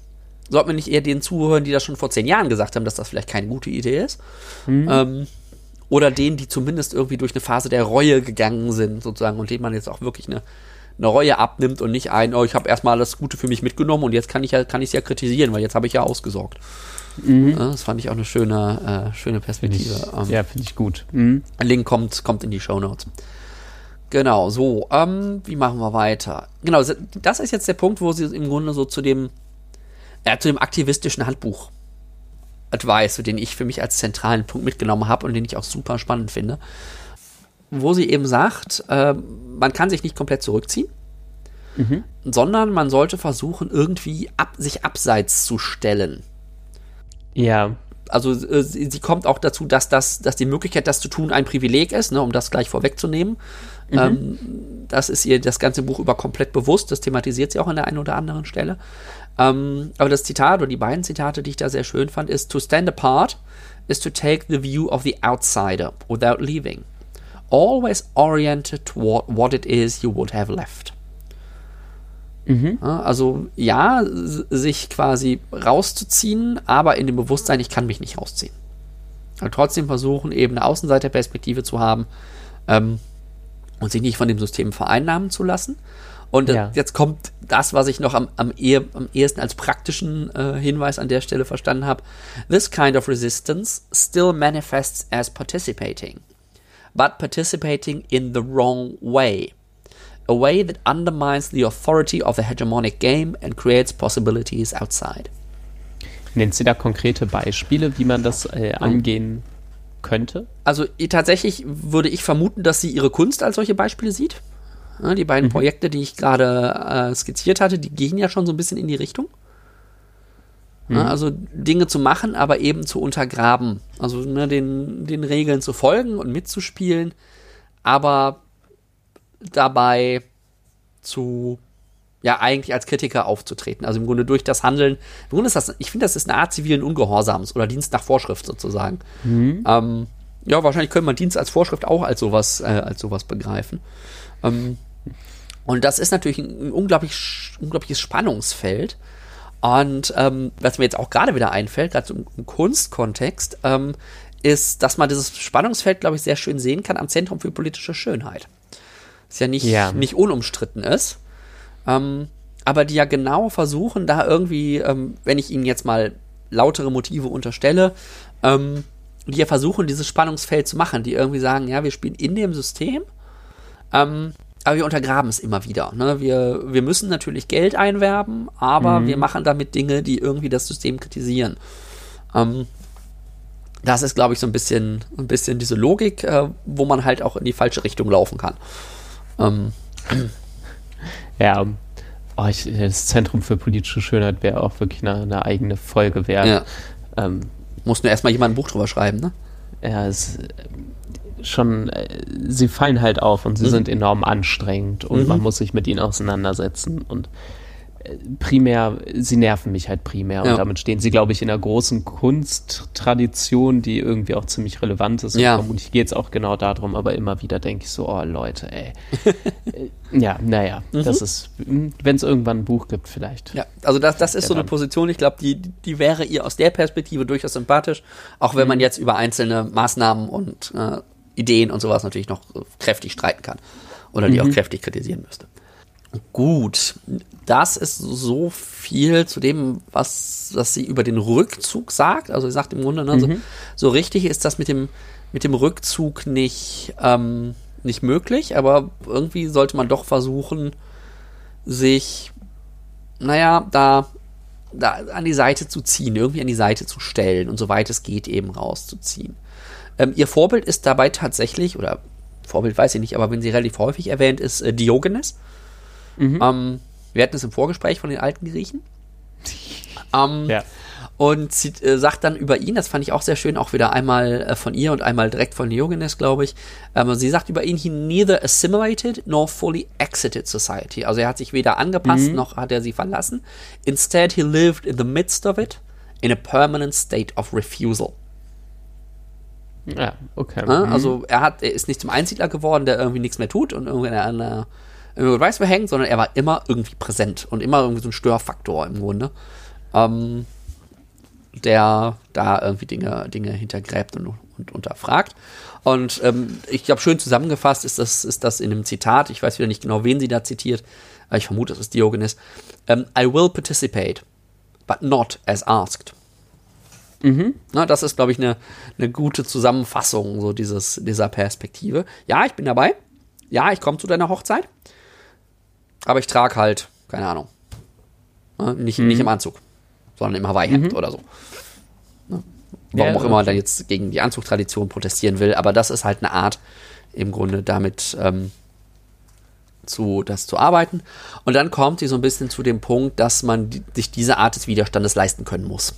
sollten wir nicht eher denen zuhören, die das schon vor zehn Jahren gesagt haben, dass das vielleicht keine gute Idee ist? Mhm. Ähm, oder denen, die zumindest irgendwie durch eine Phase der Reue gegangen sind, sozusagen, und denen man jetzt auch wirklich eine, eine Reue abnimmt und nicht ein, oh, ich habe erstmal alles Gute für mich mitgenommen und jetzt kann ich ja, kann ich es ja kritisieren, weil jetzt habe ich ja ausgesorgt. Mhm. Das fand ich auch eine schöne, äh, schöne Perspektive. Find ich, ähm, ja, finde ich gut. Mhm. Link kommt, kommt in die Show Notes. Genau, so, ähm, wie machen wir weiter? Genau, das ist jetzt der Punkt, wo sie im Grunde so zu dem, ja, zu dem aktivistischen Handbuch Advice, den ich für mich als zentralen Punkt mitgenommen habe und den ich auch super spannend finde. Wo sie eben sagt, äh, man kann sich nicht komplett zurückziehen, mhm. sondern man sollte versuchen, irgendwie ab, sich abseits zu stellen. Ja. Also äh, sie, sie, kommt auch dazu, dass das, dass die Möglichkeit, das zu tun, ein Privileg ist, ne, um das gleich vorwegzunehmen. Mhm. Ähm, das ist ihr das ganze Buch über komplett bewusst. Das thematisiert sie auch an der einen oder anderen Stelle. Ähm, aber das Zitat oder die beiden Zitate, die ich da sehr schön fand, ist: To stand apart is to take the view of the outsider without leaving. Always oriented toward what it is you would have left. Mhm. Also ja, sich quasi rauszuziehen, aber in dem Bewusstsein, ich kann mich nicht rausziehen. Und trotzdem versuchen, eben eine Außenseiterperspektive zu haben ähm, und sich nicht von dem System vereinnahmen zu lassen. Und ja. jetzt kommt das, was ich noch am, am, eher, am ehesten als praktischen äh, Hinweis an der Stelle verstanden habe. This kind of resistance still manifests as participating, but participating in the wrong way a way that undermines the authority of the hegemonic game and creates possibilities outside. Nennt sie da konkrete Beispiele, wie man das äh, angehen könnte? Also tatsächlich würde ich vermuten, dass sie ihre Kunst als solche Beispiele sieht. Ja, die beiden mhm. Projekte, die ich gerade äh, skizziert hatte, die gehen ja schon so ein bisschen in die Richtung. Mhm. Ja, also Dinge zu machen, aber eben zu untergraben. Also ne, den, den Regeln zu folgen und mitzuspielen, aber dabei zu ja eigentlich als Kritiker aufzutreten. Also im Grunde durch das Handeln. Im Grunde ist das, ich finde, das ist eine Art zivilen Ungehorsams oder Dienst nach Vorschrift sozusagen. Mhm. Ähm, ja, wahrscheinlich könnte man Dienst als Vorschrift auch als sowas, äh, als sowas begreifen. Ähm, und das ist natürlich ein, ein unglaublich, unglaubliches Spannungsfeld. Und ähm, was mir jetzt auch gerade wieder einfällt, gerade so im Kunstkontext, ähm, ist, dass man dieses Spannungsfeld, glaube ich, sehr schön sehen kann am Zentrum für politische Schönheit. Das ja nicht, ja. nicht unumstritten ist. Ähm, aber die ja genau versuchen, da irgendwie, ähm, wenn ich ihnen jetzt mal lautere Motive unterstelle, ähm, die ja versuchen, dieses Spannungsfeld zu machen, die irgendwie sagen, ja, wir spielen in dem System, ähm, aber wir untergraben es immer wieder. Ne? Wir, wir müssen natürlich Geld einwerben, aber mhm. wir machen damit Dinge, die irgendwie das System kritisieren. Ähm, das ist, glaube ich, so ein bisschen, ein bisschen diese Logik, äh, wo man halt auch in die falsche Richtung laufen kann. Ähm. Ja, oh, ich, das Zentrum für politische Schönheit wäre auch wirklich eine, eine, eigene Folge wert. Ja. Ähm, Muss nur erstmal jemand ein Buch drüber schreiben, ne? Ja, es schon, äh, sie fallen halt auf und sie mhm. sind enorm anstrengend und mhm. man muss sich mit ihnen auseinandersetzen und primär, sie nerven mich halt primär. Ja. Und damit stehen sie, glaube ich, in einer großen Kunsttradition, die irgendwie auch ziemlich relevant ist. Ja. Und vermutlich geht es auch genau darum, aber immer wieder denke ich so, oh Leute, ey. ja, naja, mhm. das ist, hm, wenn es irgendwann ein Buch gibt, vielleicht. Ja, also das, das ist so eine Position, ich glaube, die, die wäre ihr aus der Perspektive durchaus sympathisch, auch wenn mhm. man jetzt über einzelne Maßnahmen und äh, Ideen und sowas natürlich noch kräftig streiten kann. Oder die mhm. auch kräftig kritisieren müsste. Gut, das ist so viel zu dem, was, was sie über den Rückzug sagt. Also sie sagt im Grunde, ne, mhm. so, so, richtig ist das mit dem, mit dem Rückzug nicht, ähm, nicht möglich, aber irgendwie sollte man doch versuchen, sich, naja, da, da an die Seite zu ziehen, irgendwie an die Seite zu stellen und soweit es geht eben rauszuziehen. Ähm, ihr Vorbild ist dabei tatsächlich, oder Vorbild weiß ich nicht, aber wenn sie relativ häufig erwähnt ist, äh, Diogenes. Mhm. Ähm, wir hatten es im Vorgespräch von den alten Griechen. ähm, ja. Und sie äh, sagt dann über ihn, das fand ich auch sehr schön, auch wieder einmal äh, von ihr und einmal direkt von Diogenes, glaube ich. Ähm, sie sagt über ihn, he neither assimilated nor fully exited society. Also er hat sich weder angepasst, mhm. noch hat er sie verlassen. Instead, he lived in the midst of it, in a permanent state of refusal. Ja, okay. Mhm. Also er hat, er ist nicht zum Einsiedler geworden, der irgendwie nichts mehr tut und irgendwie an einer über Weiß verhängt, sondern er war immer irgendwie präsent und immer irgendwie so ein Störfaktor im Grunde, ähm, der da irgendwie Dinge, Dinge hintergräbt und, und unterfragt. Und ähm, ich glaube, schön zusammengefasst ist das, ist das in einem Zitat. Ich weiß wieder nicht genau, wen sie da zitiert. Ich vermute, es ist Diogenes. Ähm, I will participate, but not as asked. Mhm. Na, das ist, glaube ich, eine, eine gute Zusammenfassung so dieses, dieser Perspektive. Ja, ich bin dabei. Ja, ich komme zu deiner Hochzeit. Aber ich trage halt, keine Ahnung, ne? nicht, mhm. nicht im Anzug, sondern im Hawaii-Hemd mhm. oder so. Ne? Warum ja, auch immer man dann jetzt gegen die Anzugtradition protestieren will, aber das ist halt eine Art, im Grunde damit ähm, zu, das zu arbeiten. Und dann kommt sie so ein bisschen zu dem Punkt, dass man die, sich diese Art des Widerstandes leisten können muss.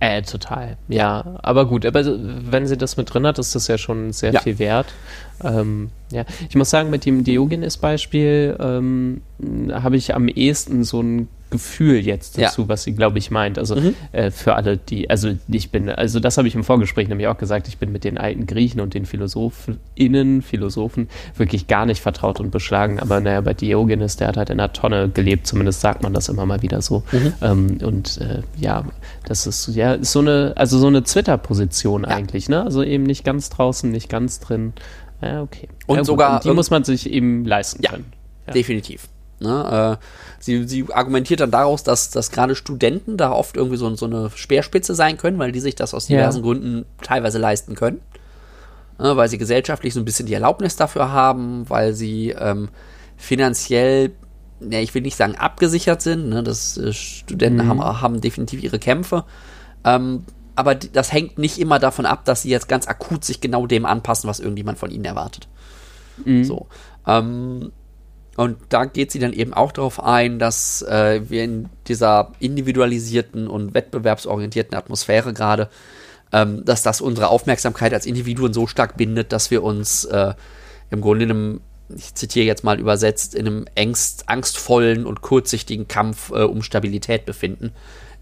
Äh, total. Ja, aber gut, aber wenn sie das mit drin hat, ist das ja schon sehr ja. viel wert. Ähm, ja, ich muss sagen, mit dem Diogenes-Beispiel ähm, habe ich am ehesten so ein Gefühl jetzt dazu, ja. was sie, glaube ich, meint. Also mhm. äh, für alle, die, also ich bin, also das habe ich im Vorgespräch nämlich auch gesagt, ich bin mit den alten Griechen und den PhilosophInnen, Philosophen wirklich gar nicht vertraut und beschlagen. Aber naja, bei Diogenes, der hat halt in einer Tonne gelebt, zumindest sagt man das immer mal wieder so. Mhm. Ähm, und äh, ja, das ist ja ist so eine, also so eine Twitter-Position ja. eigentlich, ne? Also eben nicht ganz draußen, nicht ganz drin. Ja, okay. Und ja, sogar. Und die muss man sich eben leisten können. Ja, definitiv. Ne, äh, sie, sie argumentiert dann daraus, dass, dass gerade Studenten da oft irgendwie so, so eine Speerspitze sein können, weil die sich das aus diversen ja. Gründen teilweise leisten können. Ne, weil sie gesellschaftlich so ein bisschen die Erlaubnis dafür haben, weil sie ähm, finanziell, ja, ich will nicht sagen abgesichert sind. Ne, das, äh, Studenten mhm. haben, haben definitiv ihre Kämpfe. Ähm, aber das hängt nicht immer davon ab, dass sie jetzt ganz akut sich genau dem anpassen, was irgendjemand von ihnen erwartet. Mhm. So. Ähm, und da geht sie dann eben auch darauf ein, dass äh, wir in dieser individualisierten und wettbewerbsorientierten Atmosphäre gerade, ähm, dass das unsere Aufmerksamkeit als Individuen so stark bindet, dass wir uns äh, im Grunde in einem ich zitiere jetzt mal übersetzt, in einem ängst, angstvollen und kurzsichtigen Kampf äh, um Stabilität befinden,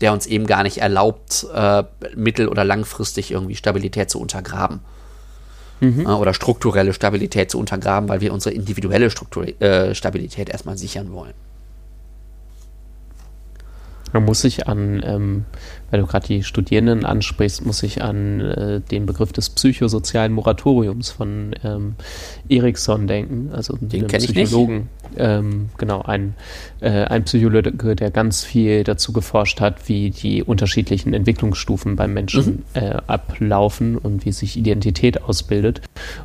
der uns eben gar nicht erlaubt, äh, mittel- oder langfristig irgendwie Stabilität zu untergraben. Mhm. Äh, oder strukturelle Stabilität zu untergraben, weil wir unsere individuelle Struktur, äh, Stabilität erstmal sichern wollen. Man muss sich an, ähm, weil du gerade die Studierenden ansprichst, muss ich an äh, den Begriff des psychosozialen Moratoriums von ähm, Eriksson denken, also den Psychologen. Ähm, genau, ein, äh, ein Psychologe, der ganz viel dazu geforscht hat, wie die unterschiedlichen Entwicklungsstufen beim Menschen mhm. äh, ablaufen und wie sich Identität ausbildet.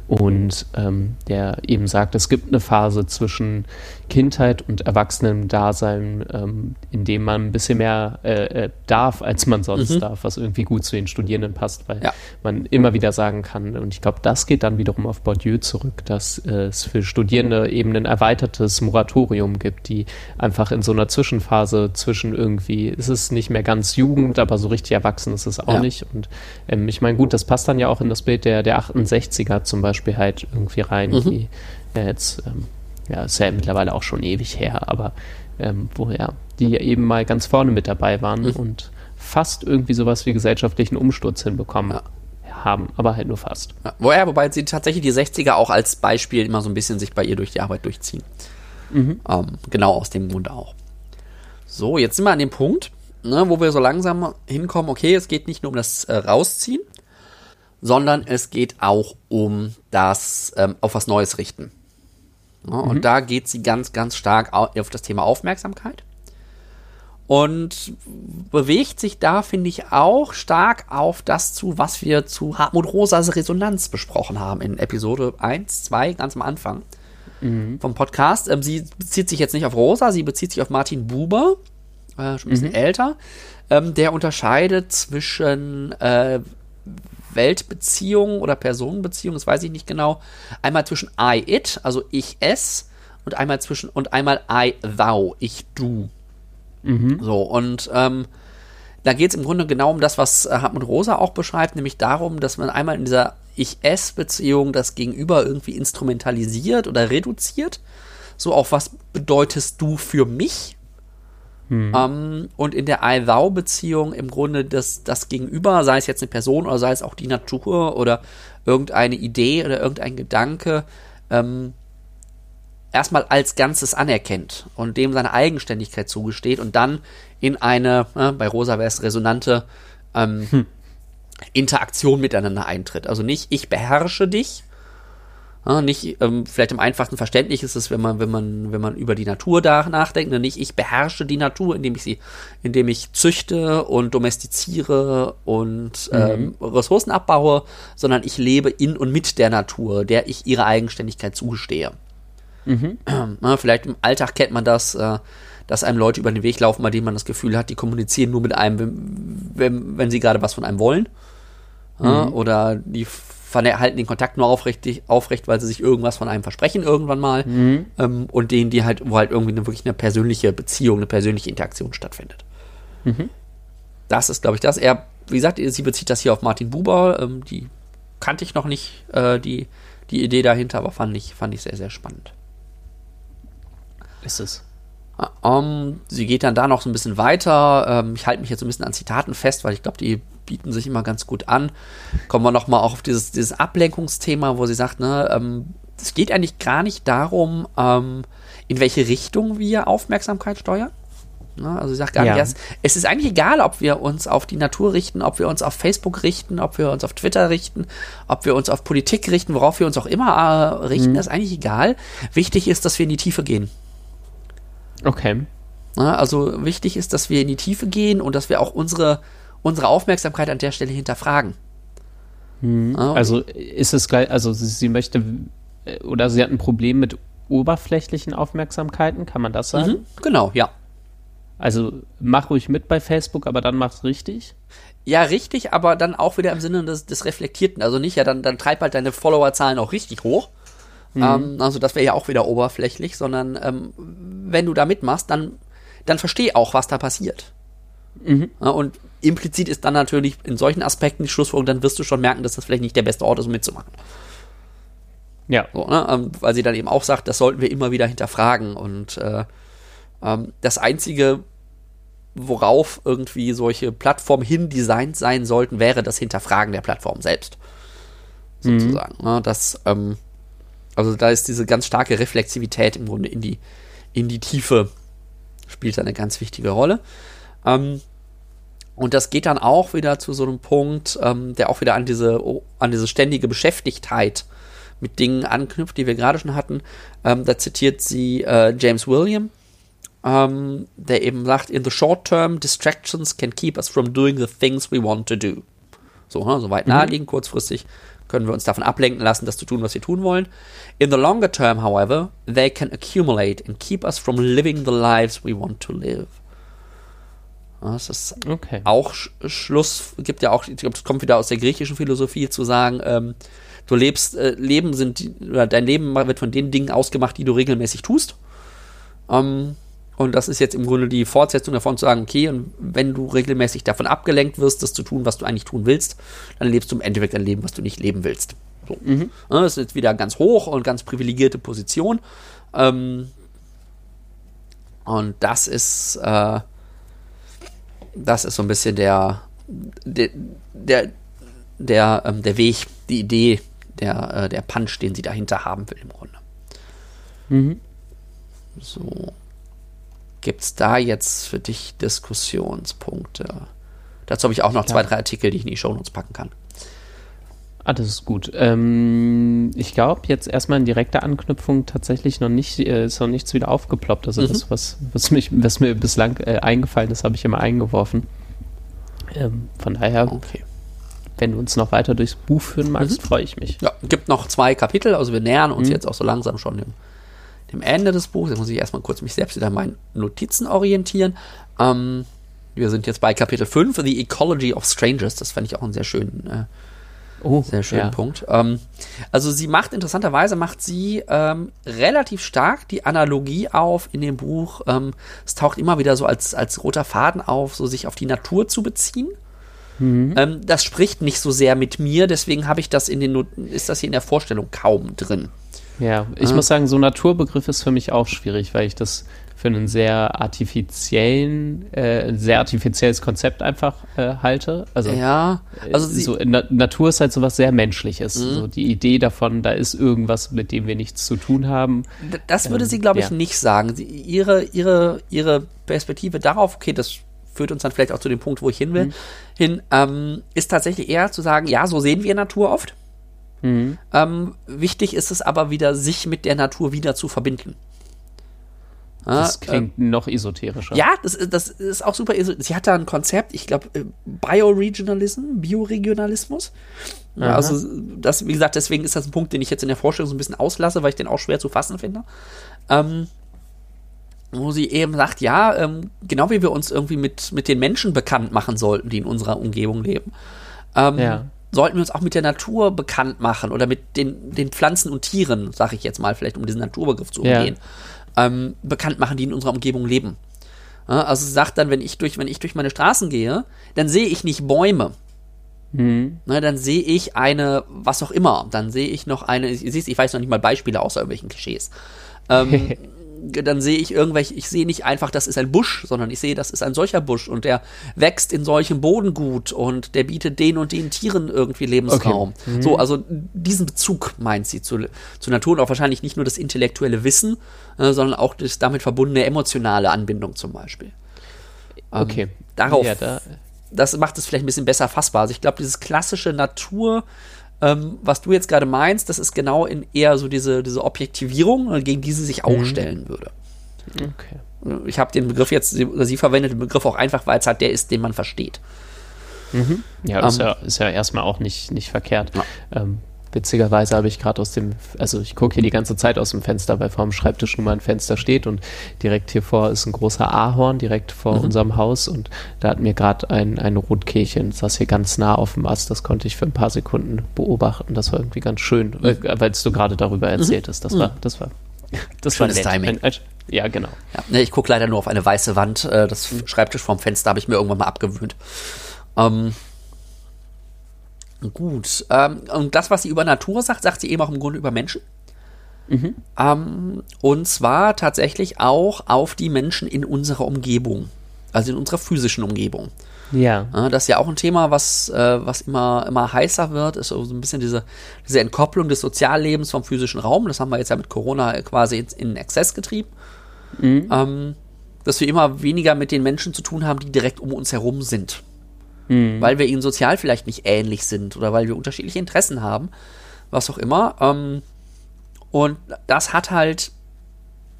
Und ähm, der eben sagt, es gibt eine Phase zwischen Kindheit und Erwachsenen-Dasein, ähm, in dem man ein bisschen mehr äh, äh darf, als man sonst mhm. darf, was irgendwie gut zu den Studierenden passt, weil ja. man immer wieder sagen kann, und ich glaube, das geht dann wiederum auf Bourdieu zurück, dass äh, es für Studierende eben ein erweitertes Moratorium gibt, die einfach in so einer Zwischenphase zwischen irgendwie, ist es nicht mehr ganz Jugend, aber so richtig erwachsen ist es auch ja. nicht. Und ähm, ich meine, gut, das passt dann ja auch in das Bild der, der 68er zum Beispiel halt irgendwie rein, mhm. die ja jetzt ähm, ja, ist ja mittlerweile auch schon ewig her, aber ähm, woher die ja eben mal ganz vorne mit dabei waren mhm. und fast irgendwie sowas wie gesellschaftlichen Umsturz hinbekommen ja. haben, aber halt nur fast. Ja, woher, wobei sie tatsächlich die 60er auch als Beispiel immer so ein bisschen sich bei ihr durch die Arbeit durchziehen. Mhm. Ähm, genau aus dem Grund auch. So, jetzt sind wir an dem Punkt, ne, wo wir so langsam hinkommen, okay, es geht nicht nur um das äh, Rausziehen, sondern es geht auch um das ähm, auf was Neues richten. Ja, mhm. Und da geht sie ganz, ganz stark auf das Thema Aufmerksamkeit. Und bewegt sich da, finde ich, auch stark auf das zu, was wir zu Hartmut Rosas Resonanz besprochen haben in Episode 1, 2, ganz am Anfang mhm. vom Podcast. Ähm, sie bezieht sich jetzt nicht auf Rosa, sie bezieht sich auf Martin Buber, äh, schon ein bisschen mhm. älter. Ähm, der unterscheidet zwischen äh, Weltbeziehung oder Personenbeziehung, das weiß ich nicht genau. Einmal zwischen I, it, also ich, es, und einmal zwischen, und einmal I, thou, ich, du. Mhm. So, und ähm, da geht es im Grunde genau um das, was äh, Hartmut Rosa auch beschreibt, nämlich darum, dass man einmal in dieser Ich-Es-Beziehung das Gegenüber irgendwie instrumentalisiert oder reduziert. So auch, was bedeutest du für mich? Hm. Ähm, und in der I-Thou-Beziehung im Grunde das, das Gegenüber, sei es jetzt eine Person oder sei es auch die Natur oder irgendeine Idee oder irgendein Gedanke, ähm, erstmal als Ganzes anerkennt und dem seine Eigenständigkeit zugesteht und dann in eine, äh, bei Rosa wäre es resonante ähm, hm. Interaktion miteinander eintritt. Also nicht ich beherrsche dich, ja, nicht, ähm, vielleicht im einfachsten Verständnis ist es, wenn man, wenn man, wenn man über die Natur da nachdenkt, ne? nicht ich beherrsche die Natur, indem ich sie, indem ich züchte und domestiziere und mhm. ähm, Ressourcen abbaue, sondern ich lebe in und mit der Natur, der ich ihre Eigenständigkeit zugestehe. Mhm. Ja, vielleicht im Alltag kennt man das, äh, dass einem Leute über den Weg laufen, bei denen man das Gefühl hat, die kommunizieren nur mit einem, wenn, wenn, wenn sie gerade was von einem wollen. Ja, mhm. Oder die halten den Kontakt nur aufrecht, aufrecht, weil sie sich irgendwas von einem versprechen irgendwann mal. Mhm. Ähm, und denen, die halt, wo halt irgendwie eine, wirklich eine persönliche Beziehung, eine persönliche Interaktion stattfindet. Mhm. Das ist, glaube ich, das. Er, wie gesagt, sie bezieht das hier auf Martin Buber. Ähm, die kannte ich noch nicht, äh, die, die Idee dahinter, aber fand ich, fand ich sehr, sehr spannend. Ist es. Um, ähm, sie geht dann da noch so ein bisschen weiter. Ähm, ich halte mich jetzt so ein bisschen an Zitaten fest, weil ich glaube, die bieten sich immer ganz gut an. Kommen wir nochmal auch auf dieses, dieses Ablenkungsthema, wo sie sagt, ne, ähm, es geht eigentlich gar nicht darum, in welche Richtung wir Aufmerksamkeit steuern. Ne, also sie sagt gar ja. nicht erst, es ist eigentlich egal, ob wir uns auf die Natur richten, ob wir uns auf Facebook richten, ob wir uns auf Twitter richten, ob wir uns auf Politik richten, worauf wir uns auch immer äh, richten, mhm. ist eigentlich egal. Wichtig ist, dass wir in die Tiefe gehen. Okay. Ne, also wichtig ist, dass wir in die Tiefe gehen und dass wir auch unsere unsere Aufmerksamkeit an der Stelle hinterfragen. Hm. Ja, also ist es gleich, also sie, sie, möchte oder sie hat ein Problem mit oberflächlichen Aufmerksamkeiten, kann man das sagen? Mhm, genau, ja. Also mach ruhig mit bei Facebook, aber dann mach's richtig. Ja, richtig, aber dann auch wieder im Sinne des, des Reflektierten. Also nicht, ja, dann, dann treib halt deine Followerzahlen auch richtig hoch. Mhm. Ähm, also das wäre ja auch wieder oberflächlich, sondern ähm, wenn du da mitmachst, dann, dann versteh auch, was da passiert. Mhm. Ja, und implizit ist dann natürlich in solchen Aspekten die Schlussfolgerung, dann wirst du schon merken, dass das vielleicht nicht der beste Ort ist, um mitzumachen. Ja. So, ne? ähm, weil sie dann eben auch sagt, das sollten wir immer wieder hinterfragen. Und äh, ähm, das Einzige, worauf irgendwie solche Plattformen hin designt sein sollten, wäre das Hinterfragen der Plattform selbst. Sozusagen. Mhm. Ne? Das, ähm, also da ist diese ganz starke Reflexivität im Grunde in die, in die Tiefe, spielt eine ganz wichtige Rolle. Ähm, und das geht dann auch wieder zu so einem Punkt, ähm, der auch wieder an diese, an diese ständige Beschäftigtheit mit Dingen anknüpft, die wir gerade schon hatten. Ähm, da zitiert sie äh, James William, ähm, der eben sagt, in the short term, distractions can keep us from doing the things we want to do. So, ne, so weit mhm. naheliegend, kurzfristig können wir uns davon ablenken lassen, das zu tun, was wir tun wollen. In the longer term, however, they can accumulate and keep us from living the lives we want to live. Das ist okay. auch Sch Schluss, gibt ja auch, ich glaube, das kommt wieder aus der griechischen Philosophie zu sagen, ähm, du lebst, äh, Leben sind, oder dein Leben wird von den Dingen ausgemacht, die du regelmäßig tust. Ähm, und das ist jetzt im Grunde die Fortsetzung davon zu sagen, okay, und wenn du regelmäßig davon abgelenkt wirst, das zu tun, was du eigentlich tun willst, dann lebst du im Endeffekt ein Leben, was du nicht leben willst. So. Mhm. Das ist jetzt wieder ganz hoch und ganz privilegierte Position. Ähm, und das ist, äh, das ist so ein bisschen der, der, der, der, ähm, der Weg, die Idee, der, äh, der Punch, den sie dahinter haben will im Grunde. Mhm. So. Gibt es da jetzt für dich Diskussionspunkte? Dazu habe ich auch noch ja. zwei, drei Artikel, die ich in die Shownotes packen kann. Ah, das ist gut. Ähm, ich glaube, jetzt erstmal in direkter Anknüpfung tatsächlich noch nicht, äh, ist noch nichts wieder aufgeploppt. Also mhm. das, was, was, mich, was mir bislang äh, eingefallen ist, habe ich immer eingeworfen. Ähm, von daher, okay. wenn du uns noch weiter durchs Buch führen magst, mhm. freue ich mich. Ja, gibt noch zwei Kapitel, also wir nähern uns mhm. jetzt auch so langsam schon dem, dem Ende des Buchs. Jetzt muss ich erstmal kurz mich selbst wieder an meinen Notizen orientieren. Ähm, wir sind jetzt bei Kapitel 5, The Ecology of Strangers. Das fand ich auch einen sehr schönen äh, Oh, Sehr schönen ja. Punkt. Ähm, also sie macht, interessanterweise macht sie ähm, relativ stark die Analogie auf in dem Buch. Ähm, es taucht immer wieder so als, als roter Faden auf, so sich auf die Natur zu beziehen. Mhm. Ähm, das spricht nicht so sehr mit mir, deswegen habe ich das in den, Not ist das hier in der Vorstellung kaum drin. Ja, ich ah. muss sagen, so Naturbegriff ist für mich auch schwierig, weil ich das für einen sehr artifiziellen, äh, sehr artifizielles Konzept einfach äh, halte. Also, ja, also so, Na Natur ist halt so was sehr Menschliches. Mhm. So die Idee davon, da ist irgendwas, mit dem wir nichts zu tun haben. Das würde ähm, sie, glaube ich, ja. nicht sagen. Sie, ihre, ihre, ihre Perspektive darauf, okay, das führt uns dann vielleicht auch zu dem Punkt, wo ich hin will, mhm. hin, ähm, ist tatsächlich eher zu sagen, ja, so sehen wir Natur oft. Mhm. Ähm, wichtig ist es aber wieder, sich mit der Natur wieder zu verbinden. Das klingt äh, noch esoterischer. Ja, das, das ist auch super. Sie hat da ein Konzept, ich glaube, äh, Bioregionalism, Bioregionalismus. Ja, also, das, wie gesagt, deswegen ist das ein Punkt, den ich jetzt in der Vorstellung so ein bisschen auslasse, weil ich den auch schwer zu fassen finde. Ähm, wo sie eben sagt, ja, ähm, genau wie wir uns irgendwie mit, mit den Menschen bekannt machen sollten, die in unserer Umgebung leben, ähm, ja. Sollten wir uns auch mit der Natur bekannt machen oder mit den, den Pflanzen und Tieren, sage ich jetzt mal, vielleicht um diesen Naturbegriff zu umgehen. Ja ähm, bekannt machen, die in unserer Umgebung leben. Ja, also sagt dann, wenn ich durch, wenn ich durch meine Straßen gehe, dann sehe ich nicht Bäume. Mhm. Na, dann sehe ich eine, was auch immer. Dann sehe ich noch eine, siehst, ich weiß noch nicht mal Beispiele außer irgendwelchen Klischees. Ähm, dann sehe ich irgendwelche, ich sehe nicht einfach, das ist ein Busch, sondern ich sehe, das ist ein solcher Busch und der wächst in solchem Bodengut und der bietet den und den Tieren irgendwie Lebensraum. Okay. Mhm. So, also diesen Bezug meint sie zu, zur Natur und auch wahrscheinlich nicht nur das intellektuelle Wissen, äh, sondern auch das damit verbundene emotionale Anbindung zum Beispiel. Ähm, okay. Darauf, ja, da. das macht es vielleicht ein bisschen besser fassbar. Also ich glaube, dieses klassische Natur, ähm, was du jetzt gerade meinst, das ist genau in eher so diese, diese Objektivierung, äh, gegen die sie sich auch mhm. stellen würde. Okay. Ich habe den Begriff jetzt, oder sie verwendet den Begriff auch einfach, weil es halt der ist, den man versteht. Mhm. Ja, um, ist, ähm. ja, ist ja erstmal auch nicht, nicht verkehrt. Ja. Ähm, Witzigerweise habe ich gerade aus dem, also ich gucke hier die ganze Zeit aus dem Fenster, weil vor dem Schreibtisch nun mal ein Fenster steht und direkt hier vor ist ein großer Ahorn, direkt vor mhm. unserem Haus und da hat mir gerade ein, ein Rotkehlchen, saß hier ganz nah auf dem Ast, das konnte ich für ein paar Sekunden beobachten, das war irgendwie ganz schön, mhm. weil du gerade darüber mhm. erzählt hast, das mhm. war, das war, das Schönes war nett. Timing. Ein, ja, genau. Ja, ne, ich gucke leider nur auf eine weiße Wand, äh, das. Schreibtisch vorm Fenster habe ich mir irgendwann mal abgewöhnt. Ähm, Gut. Ähm, und das, was sie über Natur sagt, sagt sie eben auch im Grunde über Menschen. Mhm. Ähm, und zwar tatsächlich auch auf die Menschen in unserer Umgebung, also in unserer physischen Umgebung. Ja. ja das ist ja auch ein Thema, was, äh, was immer, immer heißer wird, ist so ein bisschen diese, diese Entkopplung des Soziallebens vom physischen Raum. Das haben wir jetzt ja mit Corona quasi in Exzess getrieben. Mhm. Ähm, dass wir immer weniger mit den Menschen zu tun haben, die direkt um uns herum sind. Mhm. Weil wir ihnen sozial vielleicht nicht ähnlich sind oder weil wir unterschiedliche Interessen haben, was auch immer. Ähm, und das hat halt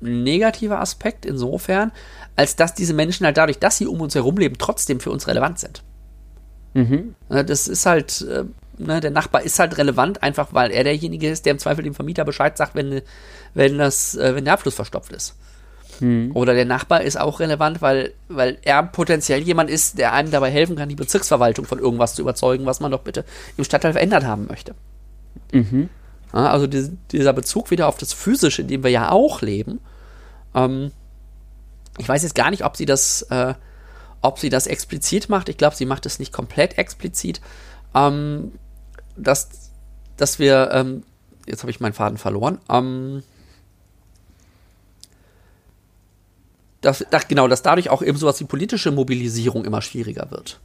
einen negativen Aspekt insofern, als dass diese Menschen halt dadurch, dass sie um uns herum leben, trotzdem für uns relevant sind. Mhm. Das ist halt, äh, ne, der Nachbar ist halt relevant, einfach weil er derjenige ist, der im Zweifel dem Vermieter Bescheid sagt, wenn, wenn, das, äh, wenn der Abfluss verstopft ist. Mhm. Oder der Nachbar ist auch relevant, weil, weil er potenziell jemand ist, der einem dabei helfen kann, die Bezirksverwaltung von irgendwas zu überzeugen, was man doch bitte im Stadtteil verändert haben möchte. Mhm. Ja, also die, dieser Bezug wieder auf das Physische, in dem wir ja auch leben, ähm, ich weiß jetzt gar nicht, ob sie das, äh, ob sie das explizit macht. Ich glaube, sie macht es nicht komplett explizit. Ähm, dass, dass wir, ähm, jetzt habe ich meinen Faden verloren. Ähm, dass, dass, genau, dass dadurch auch eben sowas wie politische Mobilisierung immer schwieriger wird.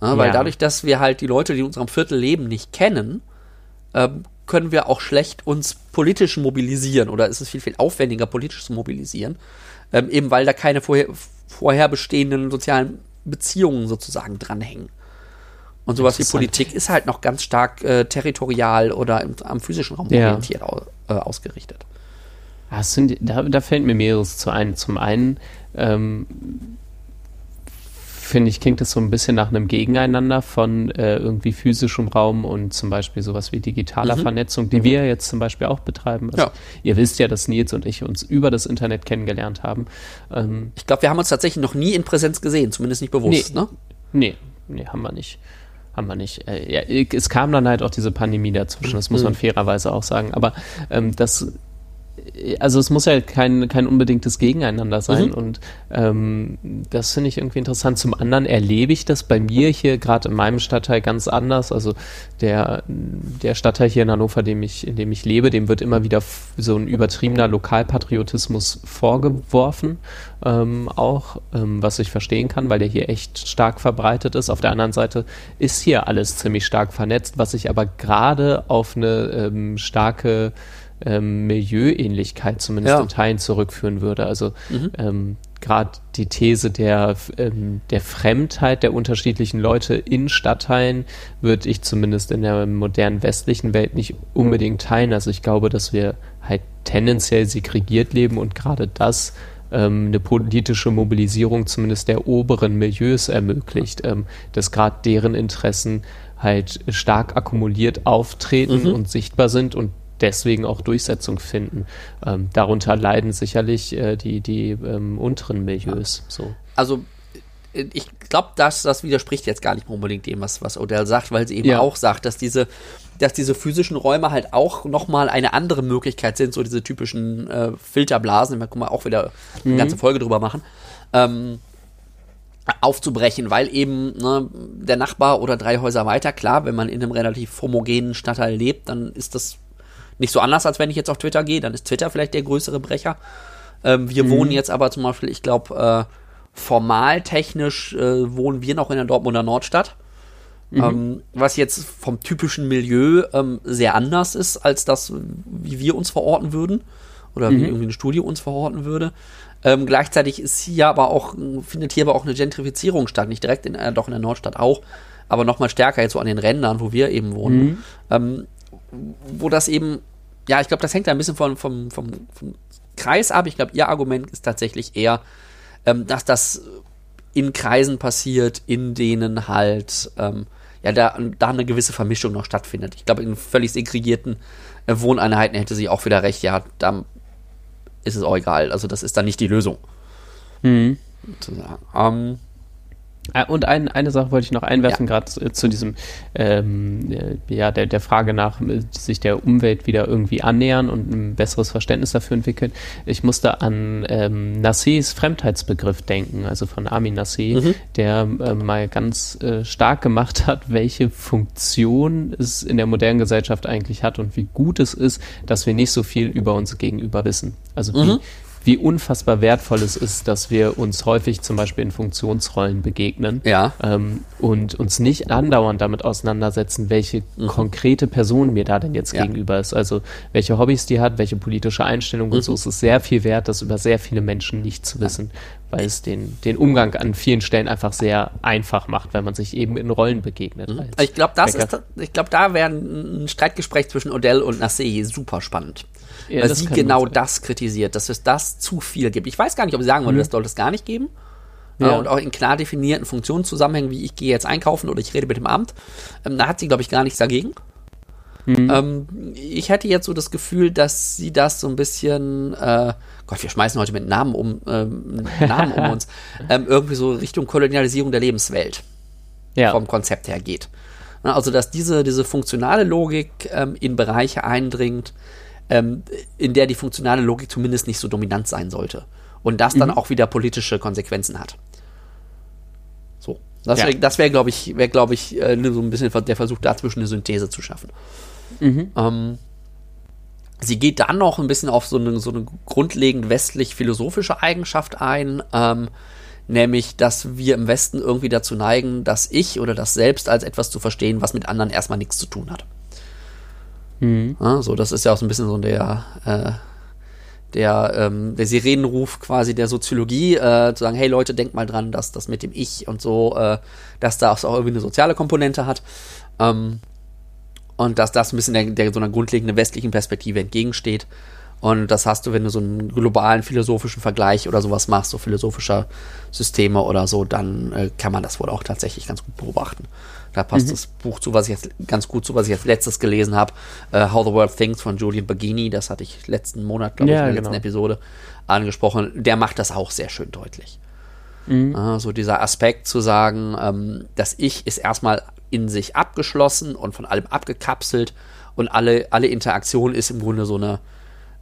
Ja, weil ja. dadurch, dass wir halt die Leute, die in unserem Viertel leben, nicht kennen, ähm, können wir auch schlecht uns politisch mobilisieren oder ist es viel, viel aufwendiger, politisch zu mobilisieren ähm, eben weil da keine vorher, vorher bestehenden sozialen Beziehungen sozusagen dranhängen. Und sowas wie Politik ist halt noch ganz stark äh, territorial oder im, am physischen Raum ja. orientiert äh, ausgerichtet. Das sind, da, da fällt mir mehreres zu ein. Zum einen ähm, finde ich, klingt es so ein bisschen nach einem Gegeneinander von äh, irgendwie physischem Raum und zum Beispiel sowas wie digitaler mhm. Vernetzung, die wir jetzt zum Beispiel auch betreiben. Also, ja. Ihr wisst ja, dass Nils und ich uns über das Internet kennengelernt haben. Ähm, ich glaube, wir haben uns tatsächlich noch nie in Präsenz gesehen, zumindest nicht bewusst, nee, ne? Nee, nee, haben wir nicht. Haben wir nicht. Äh, ja, es kam dann halt auch diese Pandemie dazwischen, das muss man mhm. fairerweise auch sagen. Aber ähm, das also es muss ja kein, kein unbedingtes Gegeneinander sein mhm. und ähm, das finde ich irgendwie interessant. Zum anderen erlebe ich das bei mir hier gerade in meinem Stadtteil ganz anders. Also der, der Stadtteil hier in Hannover, dem ich, in dem ich lebe, dem wird immer wieder so ein übertriebener Lokalpatriotismus vorgeworfen, ähm, auch ähm, was ich verstehen kann, weil der hier echt stark verbreitet ist. Auf der anderen Seite ist hier alles ziemlich stark vernetzt, was ich aber gerade auf eine ähm, starke ähm, Milieuähnlichkeit zumindest ja. in Teilen zurückführen würde. Also mhm. ähm, gerade die These der, ähm, der Fremdheit der unterschiedlichen Leute in Stadtteilen würde ich zumindest in der modernen westlichen Welt nicht unbedingt teilen. Also ich glaube, dass wir halt tendenziell segregiert leben und gerade das ähm, eine politische Mobilisierung zumindest der oberen Milieus ermöglicht, ähm, dass gerade deren Interessen halt stark akkumuliert auftreten mhm. und sichtbar sind und deswegen auch Durchsetzung finden. Ähm, darunter leiden sicherlich äh, die, die ähm, unteren Milieus. So. Also äh, ich glaube, das, das widerspricht jetzt gar nicht unbedingt dem, was, was Odell sagt, weil sie eben ja. auch sagt, dass diese, dass diese physischen Räume halt auch nochmal eine andere Möglichkeit sind, so diese typischen äh, Filterblasen, da können wir auch wieder eine mhm. ganze Folge drüber machen, ähm, aufzubrechen, weil eben ne, der Nachbar oder drei Häuser weiter, klar, wenn man in einem relativ homogenen Stadtteil lebt, dann ist das nicht so anders, als wenn ich jetzt auf Twitter gehe. Dann ist Twitter vielleicht der größere Brecher. Ähm, wir mhm. wohnen jetzt aber zum Beispiel, ich glaube, äh, formal technisch äh, wohnen wir noch in der Dortmunder Nordstadt. Mhm. Ähm, was jetzt vom typischen Milieu ähm, sehr anders ist, als das, wie wir uns verorten würden. Oder mhm. wie irgendwie ein Studio uns verorten würde. Ähm, gleichzeitig ist hier aber auch, findet hier aber auch eine Gentrifizierung statt. Nicht direkt in, äh, doch in der Nordstadt auch, aber nochmal stärker jetzt so an den Rändern, wo wir eben wohnen. Mhm. Ähm, wo das eben, ja, ich glaube, das hängt da ein bisschen vom, vom, vom, vom Kreis ab. Ich glaube, ihr Argument ist tatsächlich eher, ähm, dass das in Kreisen passiert, in denen halt, ähm, ja, da, da eine gewisse Vermischung noch stattfindet. Ich glaube, in völlig segregierten äh, Wohneinheiten hätte sie auch wieder recht, ja, da ist es auch egal. Also, das ist dann nicht die Lösung. Mhm. Ähm, Ah, und ein, eine Sache wollte ich noch einwerfen, ja. gerade zu, zu, diesem, ähm, äh, ja, der, der Frage nach, äh, sich der Umwelt wieder irgendwie annähern und ein besseres Verständnis dafür entwickeln. Ich musste an ähm, Nassés Fremdheitsbegriff denken, also von Armin Nassé, mhm. der äh, mal ganz äh, stark gemacht hat, welche Funktion es in der modernen Gesellschaft eigentlich hat und wie gut es ist, dass wir nicht so viel über uns gegenüber wissen. Also mhm wie unfassbar wertvoll es ist, dass wir uns häufig zum Beispiel in Funktionsrollen begegnen ja. ähm, und uns nicht andauernd damit auseinandersetzen, welche mhm. konkrete Person mir da denn jetzt ja. gegenüber ist. Also welche Hobbys die hat, welche politische Einstellung mhm. und so. Es ist sehr viel wert, das über sehr viele Menschen nicht zu wissen, weil es den, den Umgang an vielen Stellen einfach sehr einfach macht, wenn man sich eben in Rollen begegnet. Mhm. Ich glaube, das ist, ich glaube, da wäre ein Streitgespräch zwischen Odell und Nassé super spannend. Ja, weil sie genau das kritisiert, dass es das zu viel gibt. Ich weiß gar nicht, ob sie sagen würde, mhm. das sollte es gar nicht geben. Ja. und auch in klar definierten Funktionszusammenhängen, wie ich gehe jetzt einkaufen oder ich rede mit dem Amt. Ähm, da hat sie, glaube ich, gar nichts dagegen. Mhm. Ähm, ich hätte jetzt so das Gefühl, dass sie das so ein bisschen, äh, Gott, wir schmeißen heute mit Namen um, ähm, Namen um uns, ähm, irgendwie so Richtung Kolonialisierung der Lebenswelt ja. vom Konzept her geht. Also, dass diese, diese funktionale Logik ähm, in Bereiche eindringt, ähm, in der die funktionale Logik zumindest nicht so dominant sein sollte. Und das dann mhm. auch wieder politische Konsequenzen hat. So. Das wäre, ja. wär, glaube ich, wär, glaub ich äh, so ein bisschen der Versuch, dazwischen eine Synthese zu schaffen. Mhm. Ähm, sie geht dann noch ein bisschen auf so eine, so eine grundlegend westlich-philosophische Eigenschaft ein, ähm, nämlich, dass wir im Westen irgendwie dazu neigen, dass ich oder das Selbst als etwas zu verstehen, was mit anderen erstmal nichts zu tun hat. Mhm. Ja, so, das ist ja auch so ein bisschen so der, äh, der, ähm, der Sirenenruf quasi der Soziologie, äh, zu sagen, hey Leute, denkt mal dran, dass das mit dem Ich und so, äh, dass da auch irgendwie eine soziale Komponente hat. Ähm, und dass das ein bisschen der, der so einer grundlegenden westlichen Perspektive entgegensteht. Und das hast du, wenn du so einen globalen philosophischen Vergleich oder sowas machst, so philosophischer Systeme oder so, dann äh, kann man das wohl auch tatsächlich ganz gut beobachten. Da passt mhm. das Buch zu, was ich jetzt ganz gut zu, was ich jetzt letztes gelesen habe, uh, How the World Thinks von Julian Baggini. Das hatte ich letzten Monat, glaube ja, ich, in der genau. letzten Episode angesprochen. Der macht das auch sehr schön deutlich. Mhm. Uh, so dieser Aspekt zu sagen, ähm, das Ich ist erstmal in sich abgeschlossen und von allem abgekapselt und alle, alle Interaktion ist im Grunde so eine,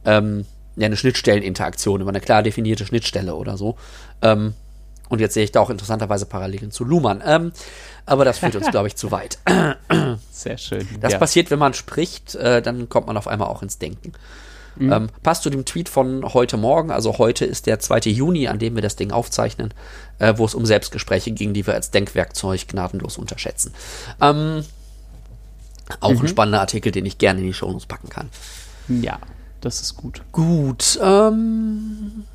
ähm, ja, eine Schnittstelleninteraktion, über eine klar definierte Schnittstelle oder so. Ähm, und jetzt sehe ich da auch interessanterweise Parallelen zu Luhmann. Ähm, aber das führt uns, glaube ich, zu weit. Sehr schön. Das ja. passiert, wenn man spricht, äh, dann kommt man auf einmal auch ins Denken. Mhm. Ähm, passt zu dem Tweet von heute Morgen, also heute ist der 2. Juni, an dem wir das Ding aufzeichnen, äh, wo es um Selbstgespräche ging, die wir als Denkwerkzeug gnadenlos unterschätzen. Ähm, auch mhm. ein spannender Artikel, den ich gerne in die Shownotes packen kann. Ja, das ist gut. Gut. Ähm,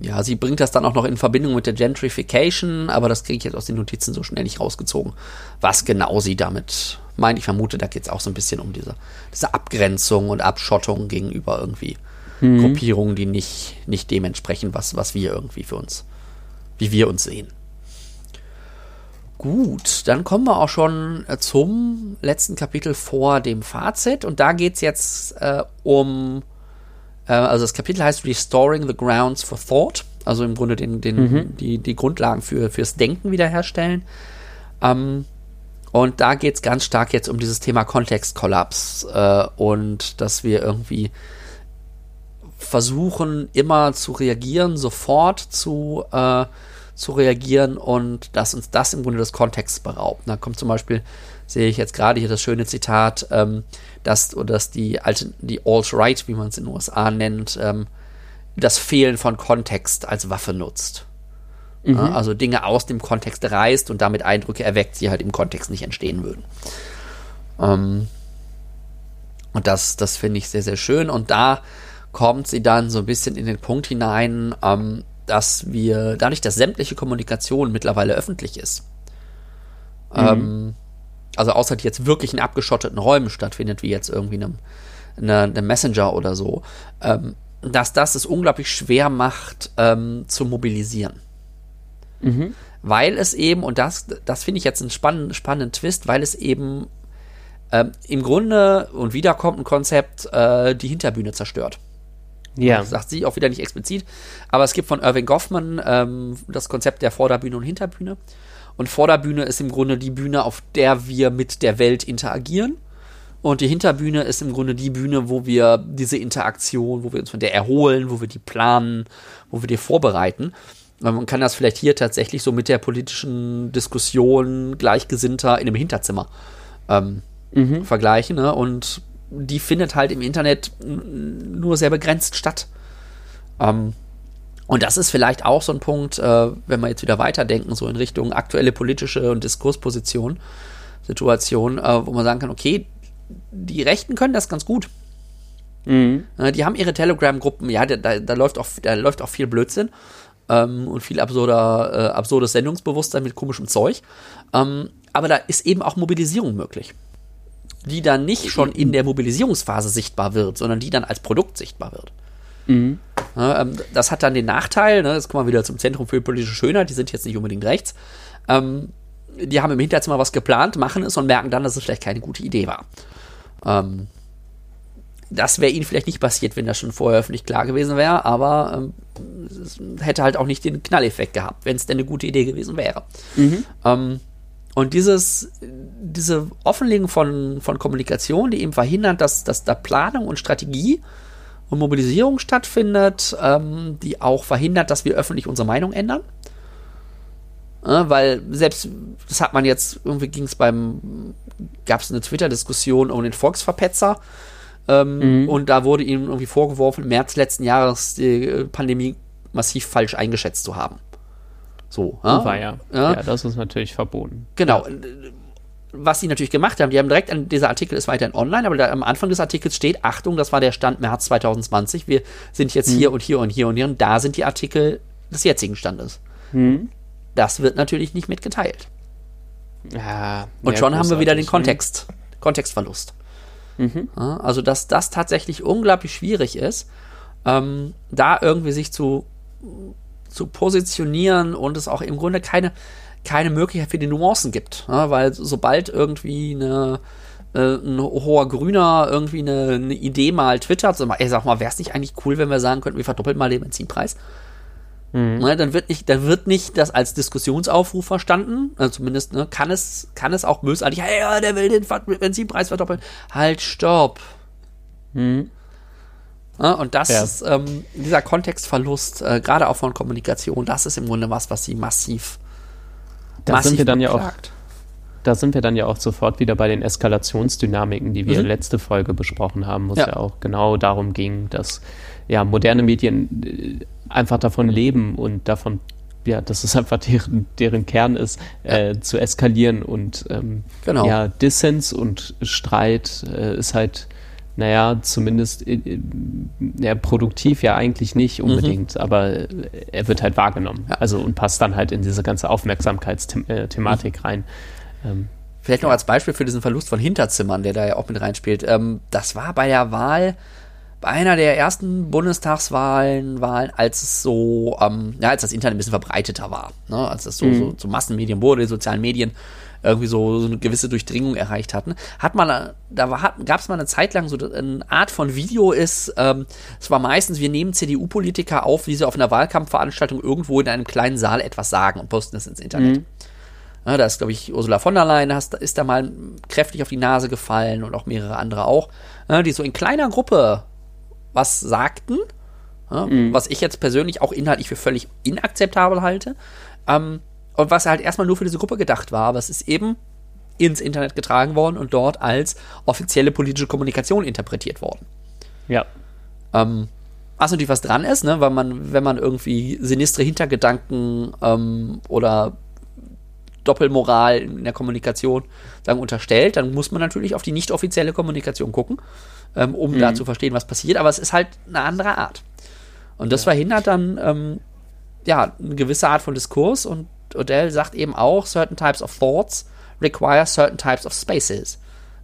ja, sie bringt das dann auch noch in Verbindung mit der Gentrification, aber das kriege ich jetzt aus den Notizen so schnell nicht rausgezogen, was genau sie damit meint. Ich vermute, da geht es auch so ein bisschen um diese, diese Abgrenzung und Abschottung gegenüber irgendwie mhm. Gruppierungen, die nicht, nicht dementsprechend, was, was wir irgendwie für uns, wie wir uns sehen. Gut, dann kommen wir auch schon äh, zum letzten Kapitel vor dem Fazit und da geht es jetzt äh, um äh, also das Kapitel heißt Restoring the Grounds for Thought, also im Grunde den, den, mhm. die, die Grundlagen für, fürs Denken wiederherstellen. Ähm, und da geht es ganz stark jetzt um dieses Thema Kontextkollaps äh, und dass wir irgendwie versuchen, immer zu reagieren, sofort zu, äh, zu reagieren und dass uns das im Grunde des Kontexts beraubt. Da kommt zum Beispiel, sehe ich jetzt gerade hier das schöne Zitat, ähm, dass, dass die alte, die Alt-Right, wie man es in den USA nennt, ähm, das Fehlen von Kontext als Waffe nutzt. Mhm. Ja, also Dinge aus dem Kontext reißt und damit Eindrücke erweckt, die halt im Kontext nicht entstehen würden. Ähm, und das, das finde ich sehr, sehr schön. Und da kommt sie dann so ein bisschen in den Punkt hinein, ähm, dass wir, dadurch, dass sämtliche Kommunikation mittlerweile öffentlich ist, mhm. ähm, also außer die jetzt wirklich in abgeschotteten Räumen stattfindet, wie jetzt irgendwie einem, eine, eine Messenger oder so, ähm, dass das es unglaublich schwer macht ähm, zu mobilisieren. Mhm. Weil es eben, und das, das finde ich jetzt einen spannenden, spannenden Twist, weil es eben ähm, im Grunde, und wieder kommt ein Konzept, äh, die Hinterbühne zerstört. Ja. Das sagt sie auch wieder nicht explizit. Aber es gibt von Irving Goffman ähm, das Konzept der Vorderbühne und Hinterbühne. Und Vorderbühne ist im Grunde die Bühne, auf der wir mit der Welt interagieren. Und die Hinterbühne ist im Grunde die Bühne, wo wir diese Interaktion, wo wir uns von der erholen, wo wir die planen, wo wir die vorbereiten. Man kann das vielleicht hier tatsächlich so mit der politischen Diskussion Gleichgesinnter in einem Hinterzimmer ähm, mhm. vergleichen. Ne? Und die findet halt im Internet nur sehr begrenzt statt. Ähm, und das ist vielleicht auch so ein Punkt, äh, wenn wir jetzt wieder weiterdenken, so in Richtung aktuelle politische und Diskursposition, Situation, äh, wo man sagen kann, okay, die Rechten können das ganz gut. Mhm. Äh, die haben ihre Telegram-Gruppen, ja, da, da, läuft auch, da läuft auch viel Blödsinn ähm, und viel absurder, äh, absurdes Sendungsbewusstsein mit komischem Zeug. Ähm, aber da ist eben auch Mobilisierung möglich. Die dann nicht schon in der Mobilisierungsphase sichtbar wird, sondern die dann als Produkt sichtbar wird. Mhm. Ja, ähm, das hat dann den Nachteil, ne, jetzt kommen wir wieder zum Zentrum für politische Schönheit, die sind jetzt nicht unbedingt rechts. Ähm, die haben im Hinterzimmer was geplant, machen es und merken dann, dass es vielleicht keine gute Idee war. Ähm, das wäre ihnen vielleicht nicht passiert, wenn das schon vorher öffentlich klar gewesen wäre, aber ähm, es hätte halt auch nicht den Knalleffekt gehabt, wenn es denn eine gute Idee gewesen wäre. Mhm. Ähm, und dieses, diese Offenlegung von, von Kommunikation, die eben verhindert, dass, dass da Planung und Strategie und Mobilisierung stattfindet, ähm, die auch verhindert, dass wir öffentlich unsere Meinung ändern. Ja, weil selbst, das hat man jetzt, irgendwie ging es beim, gab es eine Twitter-Diskussion um den Volksverpetzer. Ähm, mhm. Und da wurde ihm irgendwie vorgeworfen, im März letzten Jahres die äh, Pandemie massiv falsch eingeschätzt zu haben. So. Ja? War ja. ja. das ist natürlich verboten. Genau. Was sie natürlich gemacht haben, die haben direkt an dieser Artikel ist weiterhin online, aber da, am Anfang des Artikels steht, Achtung, das war der Stand März 2020, wir sind jetzt mhm. hier und hier und hier und hier und da sind die Artikel des jetzigen Standes. Mhm. Das wird natürlich nicht mitgeteilt. Und schon haben wir wieder den ne? Kontext, Kontextverlust. Mhm. Ja, also, dass das tatsächlich unglaublich schwierig ist, ähm, da irgendwie sich zu, zu positionieren und es auch im Grunde keine, keine Möglichkeit für die Nuancen gibt. Ja, weil sobald irgendwie eine, äh, ein hoher Grüner irgendwie eine, eine Idee mal twittert, so, ey, sag mal, wäre es nicht eigentlich cool, wenn wir sagen könnten, wir verdoppeln mal den Benzinpreis? Mhm. Ne, dann wird nicht, dann wird nicht das als Diskussionsaufruf verstanden. Also zumindest ne, kann es, kann es auch bösartig, hey, ja, der will den Benzinpreis verdoppeln. Halt, stopp. Mhm. Ja, und das ja. ist ähm, dieser Kontextverlust, äh, gerade auch von Kommunikation, das ist im Grunde was, was sie massiv, da massiv sind wir dann beklagt. ja auch da sind wir dann ja auch sofort wieder bei den Eskalationsdynamiken, die wir mhm. letzte Folge besprochen haben, wo es ja. ja auch genau darum ging, dass ja moderne Medien äh, einfach davon leben und davon, ja, dass es einfach deren, deren Kern ist, ja. äh, zu eskalieren und ähm, genau. ja, Dissens und Streit äh, ist halt, naja, zumindest äh, äh, ja, produktiv ja eigentlich nicht mhm. unbedingt, mhm. aber er wird halt wahrgenommen. Ja. Also und passt dann halt in diese ganze Aufmerksamkeitsthematik mhm. rein. Ähm, Vielleicht noch als Beispiel für diesen Verlust von Hinterzimmern, der da ja auch mit reinspielt. Ähm, das war bei der Wahl bei einer der ersten Bundestagswahlen, Wahlen, als es so, ähm, ja, als das Internet ein bisschen verbreiteter war, ne? als es so, mhm. so zu Massenmedien wurde, die sozialen Medien irgendwie so, so eine gewisse Durchdringung erreicht hatten, hat man, da gab es mal eine Zeit lang so eine Art von Video ist, ähm, es war meistens, wir nehmen CDU-Politiker auf, wie sie auf einer Wahlkampfveranstaltung irgendwo in einem kleinen Saal etwas sagen und posten es ins Internet. Mhm. Ja, da ist, glaube ich, Ursula von der Leyen hast, ist da mal kräftig auf die Nase gefallen und auch mehrere andere auch, ja, die so in kleiner Gruppe was sagten, ja, mhm. was ich jetzt persönlich auch inhaltlich für völlig inakzeptabel halte. Ähm, und was halt erstmal nur für diese Gruppe gedacht war, aber es ist eben ins Internet getragen worden und dort als offizielle politische Kommunikation interpretiert worden. Ja. Ähm, was natürlich was dran ist, ne, weil man, wenn man irgendwie sinistre Hintergedanken ähm, oder Doppelmoral in der Kommunikation sagen unterstellt, dann muss man natürlich auf die nicht offizielle Kommunikation gucken ähm, um mhm. da zu verstehen, was passiert. Aber es ist halt eine andere Art. Und das ja. verhindert dann ähm, ja eine gewisse Art von Diskurs. Und Odell sagt eben auch, certain types of thoughts require certain types of spaces.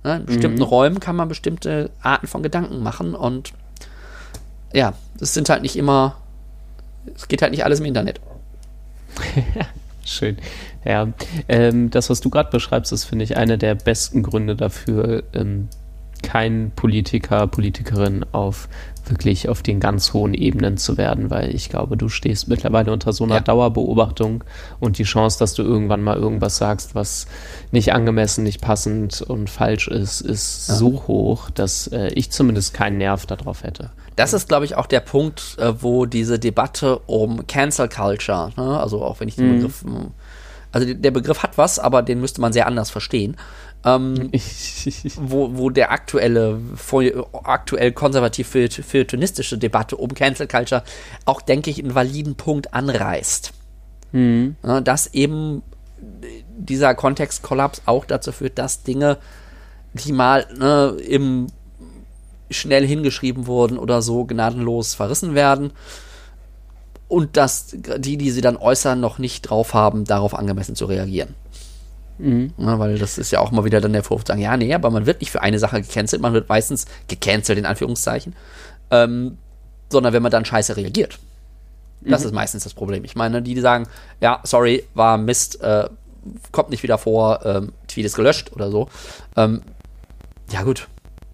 Ne? In bestimmten mhm. Räumen kann man bestimmte Arten von Gedanken machen und ja, das sind halt nicht immer, es geht halt nicht alles im Internet. Schön. Ja, ähm, das, was du gerade beschreibst, ist, finde ich, einer der besten Gründe dafür, ähm, kein Politiker, Politikerin auf wirklich auf den ganz hohen Ebenen zu werden, weil ich glaube, du stehst mittlerweile unter so einer ja. Dauerbeobachtung und die Chance, dass du irgendwann mal irgendwas sagst, was nicht angemessen, nicht passend und falsch ist, ist ja. so hoch, dass äh, ich zumindest keinen Nerv darauf hätte. Das ist, glaube ich, auch der Punkt, äh, wo diese Debatte um Cancel Culture, ne? also auch wenn ich den mhm. Begriff, also der Begriff hat was, aber den müsste man sehr anders verstehen ähm, wo, wo der aktuelle, aktuell konservativ feuilletonistische Debatte um Cancel Culture auch, denke ich, einen validen Punkt anreißt. Mhm. Ja, dass eben dieser Kontextkollaps auch dazu führt, dass Dinge, die mal ne, im schnell hingeschrieben wurden oder so gnadenlos verrissen werden und dass die, die sie dann äußern, noch nicht drauf haben, darauf angemessen zu reagieren. Mhm. Ja, weil das ist ja auch mal wieder dann der Vorwurf, sagen, ja, nee, aber man wird nicht für eine Sache gecancelt, man wird meistens gecancelt, in Anführungszeichen, ähm, sondern wenn man dann scheiße reagiert. Das mhm. ist meistens das Problem. Ich meine, die, die sagen, ja, sorry, war Mist, äh, kommt nicht wieder vor, ähm, Tweet ist gelöscht oder so. Ähm, ja, gut.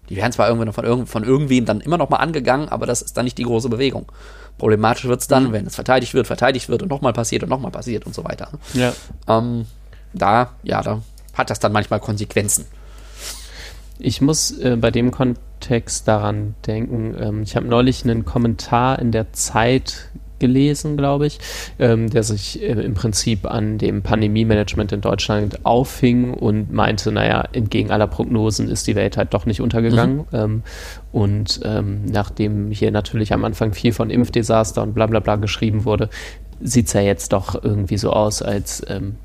Die werden zwar irgendwann von, irgend, von irgendwem dann immer noch mal angegangen, aber das ist dann nicht die große Bewegung. Problematisch wird es dann, mhm. wenn es verteidigt wird, verteidigt wird und nochmal passiert und nochmal passiert und so weiter. Ja. Ähm, da, ja, da hat das dann manchmal Konsequenzen. Ich muss äh, bei dem Kontext daran denken, ähm, ich habe neulich einen Kommentar in der Zeit gelesen, glaube ich, ähm, der sich äh, im Prinzip an dem Pandemie-Management in Deutschland auffing und meinte, naja, entgegen aller Prognosen ist die Welt halt doch nicht untergegangen. Mhm. Ähm, und ähm, nachdem hier natürlich am Anfang viel von Impfdesaster und bla bla bla geschrieben wurde, sieht es ja jetzt doch irgendwie so aus, als ähm,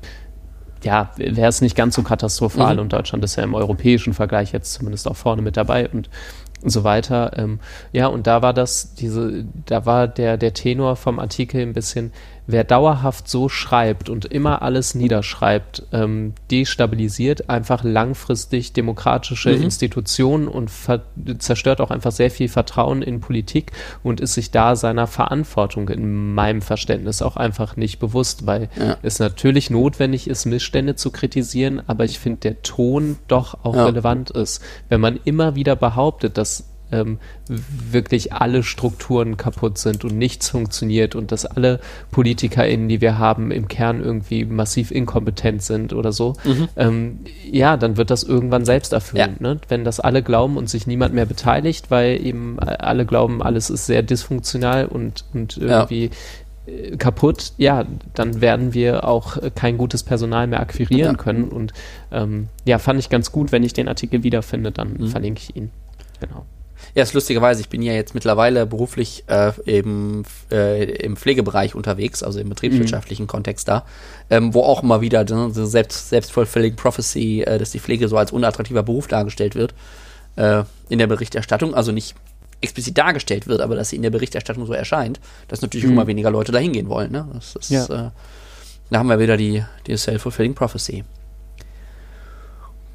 ja, wäre es nicht ganz so katastrophal mhm. und Deutschland ist ja im europäischen Vergleich jetzt zumindest auch vorne mit dabei und so weiter. Ähm, ja, und da war das, diese, da war der, der Tenor vom Artikel ein bisschen, wer dauerhaft so schreibt und immer alles niederschreibt, ähm, destabilisiert einfach langfristig demokratische mhm. Institutionen und zerstört auch einfach sehr viel Vertrauen in Politik und ist sich da seiner Verantwortung in meinem Verständnis auch einfach nicht bewusst, weil ja. es natürlich notwendig ist, Missstände zu kritisieren, aber ich finde, der Ton doch auch ja. relevant ist. Wenn man immer wieder behauptet, dass ähm, wirklich alle Strukturen kaputt sind und nichts funktioniert und dass alle PolitikerInnen, die wir haben, im Kern irgendwie massiv inkompetent sind oder so, mhm. ähm, ja, dann wird das irgendwann selbst erfüllen. Ja. Ne? Wenn das alle glauben und sich niemand mehr beteiligt, weil eben alle glauben, alles ist sehr dysfunktional und, und irgendwie ja äh, kaputt, ja, dann werden wir auch kein gutes Personal mehr akquirieren ja. können. Und ähm, ja, fand ich ganz gut, wenn ich den Artikel wiederfinde, dann mhm. verlinke ich ihn. Genau. Ja, ist lustigerweise, ich bin ja jetzt mittlerweile beruflich äh, im, äh, im Pflegebereich unterwegs, also im betriebswirtschaftlichen mhm. Kontext da, ähm, wo auch immer wieder ne, so selbst, selbstvollfülling Prophecy, äh, dass die Pflege so als unattraktiver Beruf dargestellt wird äh, in der Berichterstattung, also nicht explizit dargestellt wird, aber dass sie in der Berichterstattung so erscheint, dass natürlich mhm. immer weniger Leute da hingehen wollen. Ne? Das ist, ja. Äh, da haben wir wieder die, die Self-Fulfilling Prophecy.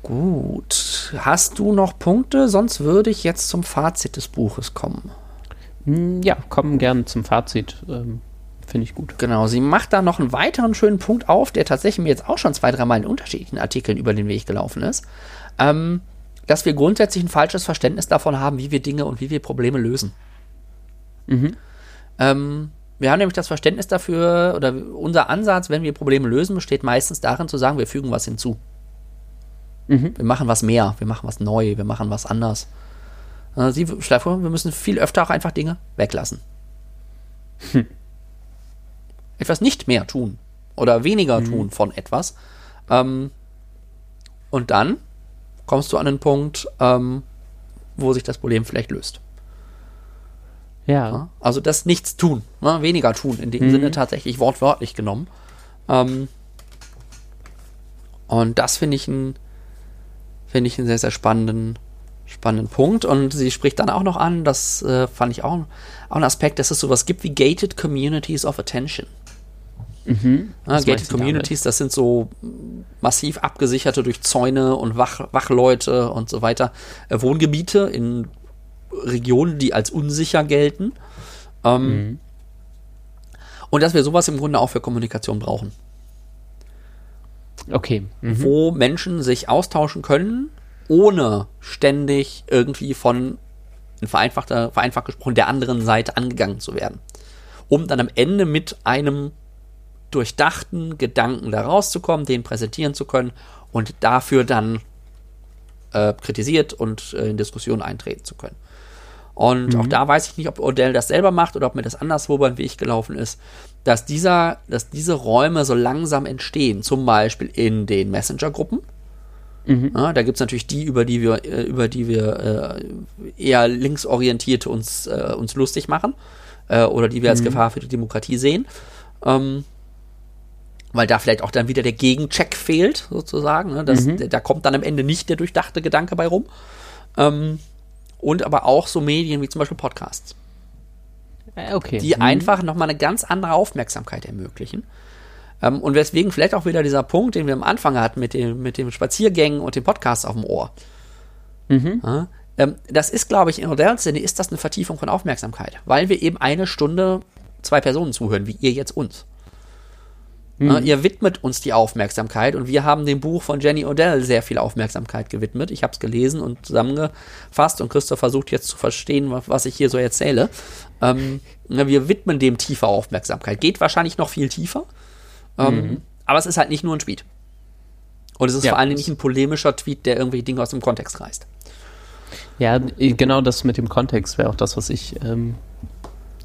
Gut. Hast du noch Punkte? Sonst würde ich jetzt zum Fazit des Buches kommen. Hm, ja, kommen gerne zum Fazit. Ähm, Finde ich gut. Genau, sie macht da noch einen weiteren schönen Punkt auf, der tatsächlich mir jetzt auch schon zwei, dreimal in unterschiedlichen Artikeln über den Weg gelaufen ist. Ähm, dass wir grundsätzlich ein falsches Verständnis davon haben, wie wir Dinge und wie wir Probleme lösen. Mhm. Ähm, wir haben nämlich das Verständnis dafür, oder unser Ansatz, wenn wir Probleme lösen, besteht meistens darin zu sagen, wir fügen was hinzu. Mhm. Wir machen was mehr, wir machen was neu, wir machen was anders. Äh, Sie schlag vor, wir müssen viel öfter auch einfach Dinge weglassen. Hm. Etwas nicht mehr tun oder weniger mhm. tun von etwas. Ähm, und dann kommst du an den Punkt, ähm, wo sich das Problem vielleicht löst. Ja. Also das Nichts tun, ne? weniger tun, in dem mhm. Sinne tatsächlich wortwörtlich genommen. Ähm, und das finde ich ein finde ich einen sehr, sehr spannenden, spannenden Punkt. Und sie spricht dann auch noch an, das äh, fand ich auch, auch ein Aspekt, dass es sowas gibt wie Gated Communities of Attention. Mhm. Ja, gated Communities, das sind so massiv abgesicherte durch Zäune und Wach, Wachleute und so weiter äh, Wohngebiete in Regionen, die als unsicher gelten. Ähm, mhm. Und dass wir sowas im Grunde auch für Kommunikation brauchen. Okay. Mhm. Wo Menschen sich austauschen können, ohne ständig irgendwie von, in vereinfachter, vereinfacht gesprochen, der anderen Seite angegangen zu werden. Um dann am Ende mit einem durchdachten Gedanken da rauszukommen, den präsentieren zu können und dafür dann äh, kritisiert und äh, in Diskussionen eintreten zu können. Und mhm. auch da weiß ich nicht, ob Odell das selber macht oder ob mir das anderswo beim Weg gelaufen ist, dass dieser, dass diese Räume so langsam entstehen, zum Beispiel in den Messenger-Gruppen. Mhm. Ja, da gibt es natürlich die, über die wir, äh, über die wir äh, eher linksorientiert uns, äh, uns lustig machen äh, oder die wir als mhm. Gefahr für die Demokratie sehen. Ähm, weil da vielleicht auch dann wieder der Gegencheck fehlt, sozusagen. Ne? Das, mhm. Da kommt dann am Ende nicht der durchdachte Gedanke bei rum. Ähm, und aber auch so Medien wie zum Beispiel Podcasts. Äh, okay. Die mhm. einfach nochmal eine ganz andere Aufmerksamkeit ermöglichen. Ähm, und weswegen vielleicht auch wieder dieser Punkt, den wir am Anfang hatten mit dem, mit dem Spaziergängen und dem Podcast auf dem Ohr. Mhm. Ja, ähm, das ist, glaube ich, in Odells Sinne ist das eine Vertiefung von Aufmerksamkeit, weil wir eben eine Stunde zwei Personen zuhören, wie ihr jetzt uns. Mhm. ihr widmet uns die Aufmerksamkeit und wir haben dem Buch von Jenny Odell sehr viel Aufmerksamkeit gewidmet. Ich habe es gelesen und zusammengefasst und Christoph versucht jetzt zu verstehen, was ich hier so erzähle. Ähm, wir widmen dem tiefer Aufmerksamkeit. Geht wahrscheinlich noch viel tiefer, ähm, mhm. aber es ist halt nicht nur ein Tweet. Und es ist ja, vor allem nicht ein polemischer Tweet, der irgendwelche Dinge aus dem Kontext reißt. Ja, genau das mit dem Kontext wäre auch das, was ich ähm,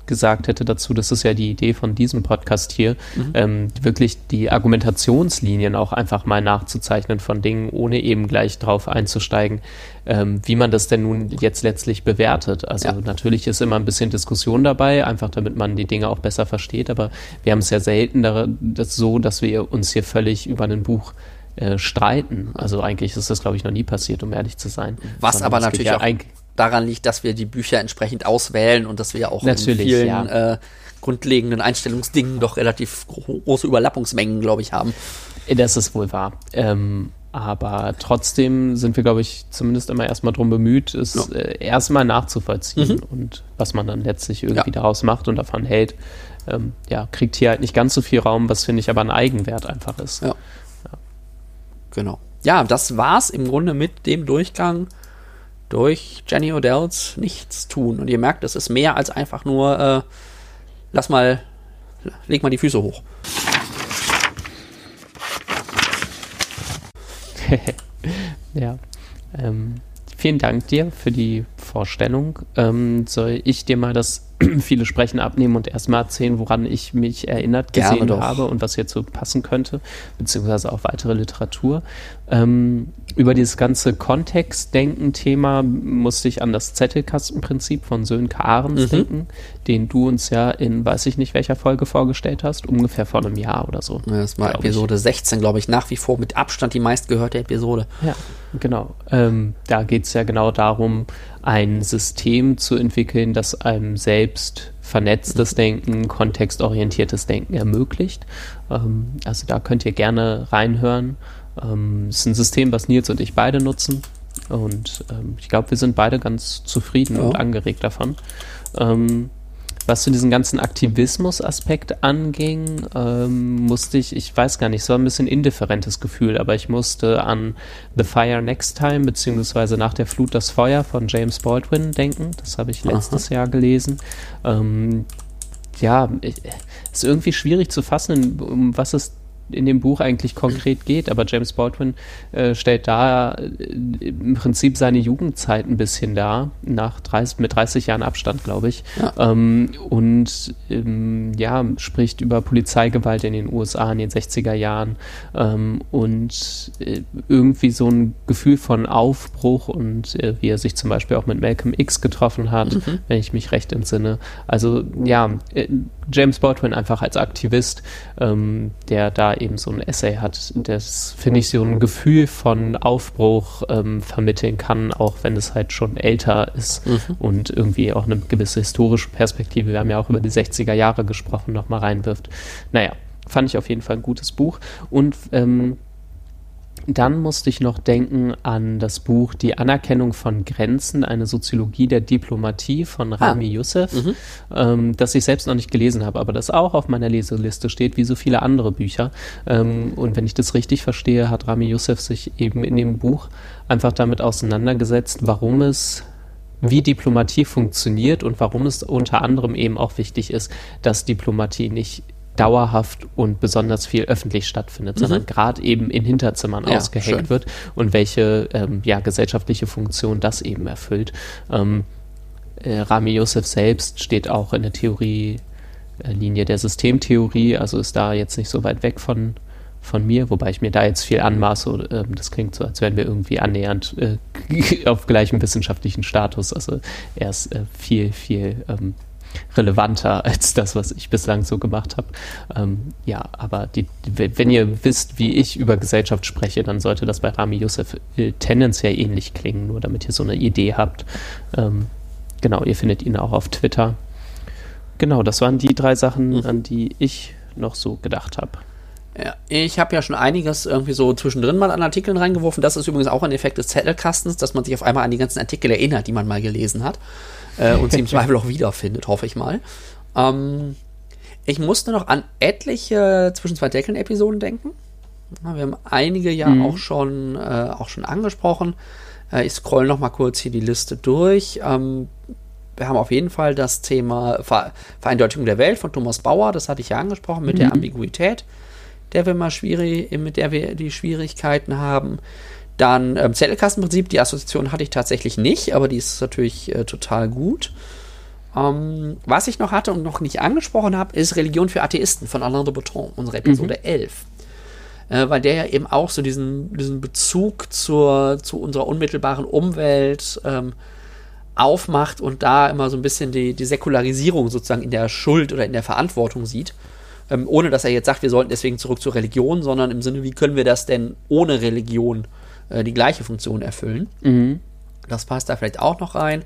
gesagt hätte dazu, das ist ja die Idee von diesem Podcast hier, mhm. ähm, wirklich die Argumentationslinien auch einfach mal nachzuzeichnen von Dingen, ohne eben gleich drauf einzusteigen, ähm, wie man das denn nun jetzt letztlich bewertet. Also ja. natürlich ist immer ein bisschen Diskussion dabei, einfach damit man die Dinge auch besser versteht, aber wir haben es ja selten das so, dass wir uns hier völlig über ein Buch äh, streiten. Also eigentlich ist das, glaube ich, noch nie passiert, um ehrlich zu sein. Was Sondern aber natürlich ja auch daran liegt, dass wir die Bücher entsprechend auswählen und dass wir auch Natürlich, in vielen ja. äh, grundlegenden Einstellungsdingen doch relativ große Überlappungsmengen, glaube ich, haben. Das ist wohl wahr. Ähm, aber trotzdem sind wir, glaube ich, zumindest immer erstmal darum bemüht, es ja. äh, erstmal nachzuvollziehen mhm. und was man dann letztlich irgendwie ja. daraus macht und davon hält. Ähm, ja, kriegt hier halt nicht ganz so viel Raum, was finde ich aber ein Eigenwert einfach ist. Ja. ja. Genau. Ja, das war's im Grunde mit dem Durchgang durch Jenny Odells nichts tun. Und ihr merkt, es ist mehr als einfach nur, äh, lass mal, leg mal die Füße hoch. ja. Ähm, vielen Dank dir für die Vorstellung. Ähm, soll ich dir mal das viele Sprechen abnehmen und erstmal erzählen, woran ich mich erinnert gesehen habe und was hierzu passen könnte, beziehungsweise auch weitere Literatur. Ähm, über dieses ganze Kontextdenken-Thema musste ich an das Zettelkastenprinzip von Sönke Ahrens mhm. denken, den du uns ja in weiß ich nicht welcher Folge vorgestellt hast, ungefähr vor einem Jahr oder so. Ja, das war Episode ich. 16, glaube ich, nach wie vor mit Abstand die meistgehörte Episode. Ja, genau. Ähm, da geht es ja genau darum, ein System zu entwickeln, das einem selbst vernetztes Denken, kontextorientiertes Denken ermöglicht. Ähm, also da könnt ihr gerne reinhören. Ähm, es ist ein System, was Nils und ich beide nutzen. Und ähm, ich glaube, wir sind beide ganz zufrieden ja. und angeregt davon. Was zu diesem ganzen Aktivismus-Aspekt anging, ähm, musste ich, ich weiß gar nicht, es war ein bisschen indifferentes Gefühl, aber ich musste an The Fire Next Time, beziehungsweise nach der Flut das Feuer von James Baldwin denken. Das habe ich letztes Aha. Jahr gelesen. Ähm, ja, ist irgendwie schwierig zu fassen, um was es in dem Buch eigentlich konkret geht, aber James Baldwin äh, stellt da äh, im Prinzip seine Jugendzeit ein bisschen dar, nach 30, mit 30 Jahren Abstand, glaube ich. Ja. Ähm, und ähm, ja, spricht über Polizeigewalt in den USA in den 60er Jahren ähm, und äh, irgendwie so ein Gefühl von Aufbruch und äh, wie er sich zum Beispiel auch mit Malcolm X getroffen hat, mhm. wenn ich mich recht entsinne. Also ja, äh, James Baldwin einfach als Aktivist, ähm, der da eben so ein Essay hat, das, finde ich, so ein Gefühl von Aufbruch ähm, vermitteln kann, auch wenn es halt schon älter ist mhm. und irgendwie auch eine gewisse historische Perspektive, wir haben ja auch über die 60er Jahre gesprochen, nochmal reinwirft. Naja, fand ich auf jeden Fall ein gutes Buch und ähm, Dann musste ich noch denken an das Buch Die Anerkennung von Grenzen, eine Soziologie der Diplomatie von ah. Rami ah. Youssef, mhm. ähm, das ich selbst noch nicht gelesen habe, aber das auch auf meiner Leseliste steht, wie so viele andere Bücher. Ähm, und wenn ich das richtig verstehe, hat Rami Youssef sich eben in dem Buch einfach damit auseinandergesetzt, warum es wie Diplomatie funktioniert und warum es unter anderem eben auch wichtig ist, dass Diplomatie nicht dauerhaft und besonders viel öffentlich stattfindet, mhm. sondern gerade eben in Hinterzimmern ja, ausgehängt schön. wird und welche ähm, ja, gesellschaftliche Funktion das eben erfüllt. Ähm, äh, Rami Youssef selbst steht auch in der Theorie, äh, Linie der Systemtheorie, also ist da jetzt nicht so weit weg von, von mir, wobei ich mir da jetzt viel anmaße. Äh, das klingt so, als wären wir irgendwie annähernd äh, auf gleichem wissenschaftlichen Status. Also er ist äh, viel, viel ähm, relevanter als das, was ich bislang so gemacht habe. Ähm, ja, aber die, wenn ihr wisst, wie ich über Gesellschaft spreche, dann sollte das bei Rami Youssef äh, tendenziell ähnlich klingen, nur damit ihr so eine Idee habt. Ähm, genau, ihr findet ihn auch auf Twitter. Genau, das waren die drei Sachen, mhm. an die ich noch so gedacht habe. Ja, ich habe ja schon einiges irgendwie so zwischendrin mal an Artikeln reingeworfen. Das ist übrigens auch ein Effekt des Zettelkastens, dass man sich auf einmal an die ganzen Artikel erinnert, die man mal gelesen hat äh, und sie im Zweifel auch wiederfindet, hoffe ich mal. Ähm, ich musste noch an etliche zwischen zwei Deckeln Episoden denken. Wir haben einige ja mhm. auch schon äh, auch schon angesprochen. Äh, ich scroll noch mal kurz hier die Liste durch. Ähm, wir haben auf jeden Fall das Thema Ver Vereindeutigung der Welt von Thomas Bauer. Das hatte ich ja angesprochen mit mhm. der Ambiguität, der wir mal schwierig, mit der wir die Schwierigkeiten haben. Dann ähm, Zettelkastenprinzip, die Assoziation hatte ich tatsächlich nicht, aber die ist natürlich äh, total gut. Ähm, was ich noch hatte und noch nicht angesprochen habe, ist Religion für Atheisten von Alain de Botton, unsere Episode mhm. 11. Äh, weil der ja eben auch so diesen, diesen Bezug zur, zu unserer unmittelbaren Umwelt ähm, aufmacht und da immer so ein bisschen die, die Säkularisierung sozusagen in der Schuld oder in der Verantwortung sieht. Ähm, ohne dass er jetzt sagt, wir sollten deswegen zurück zur Religion, sondern im Sinne, wie können wir das denn ohne Religion äh, die gleiche Funktion erfüllen. Mhm. Das passt da vielleicht auch noch rein.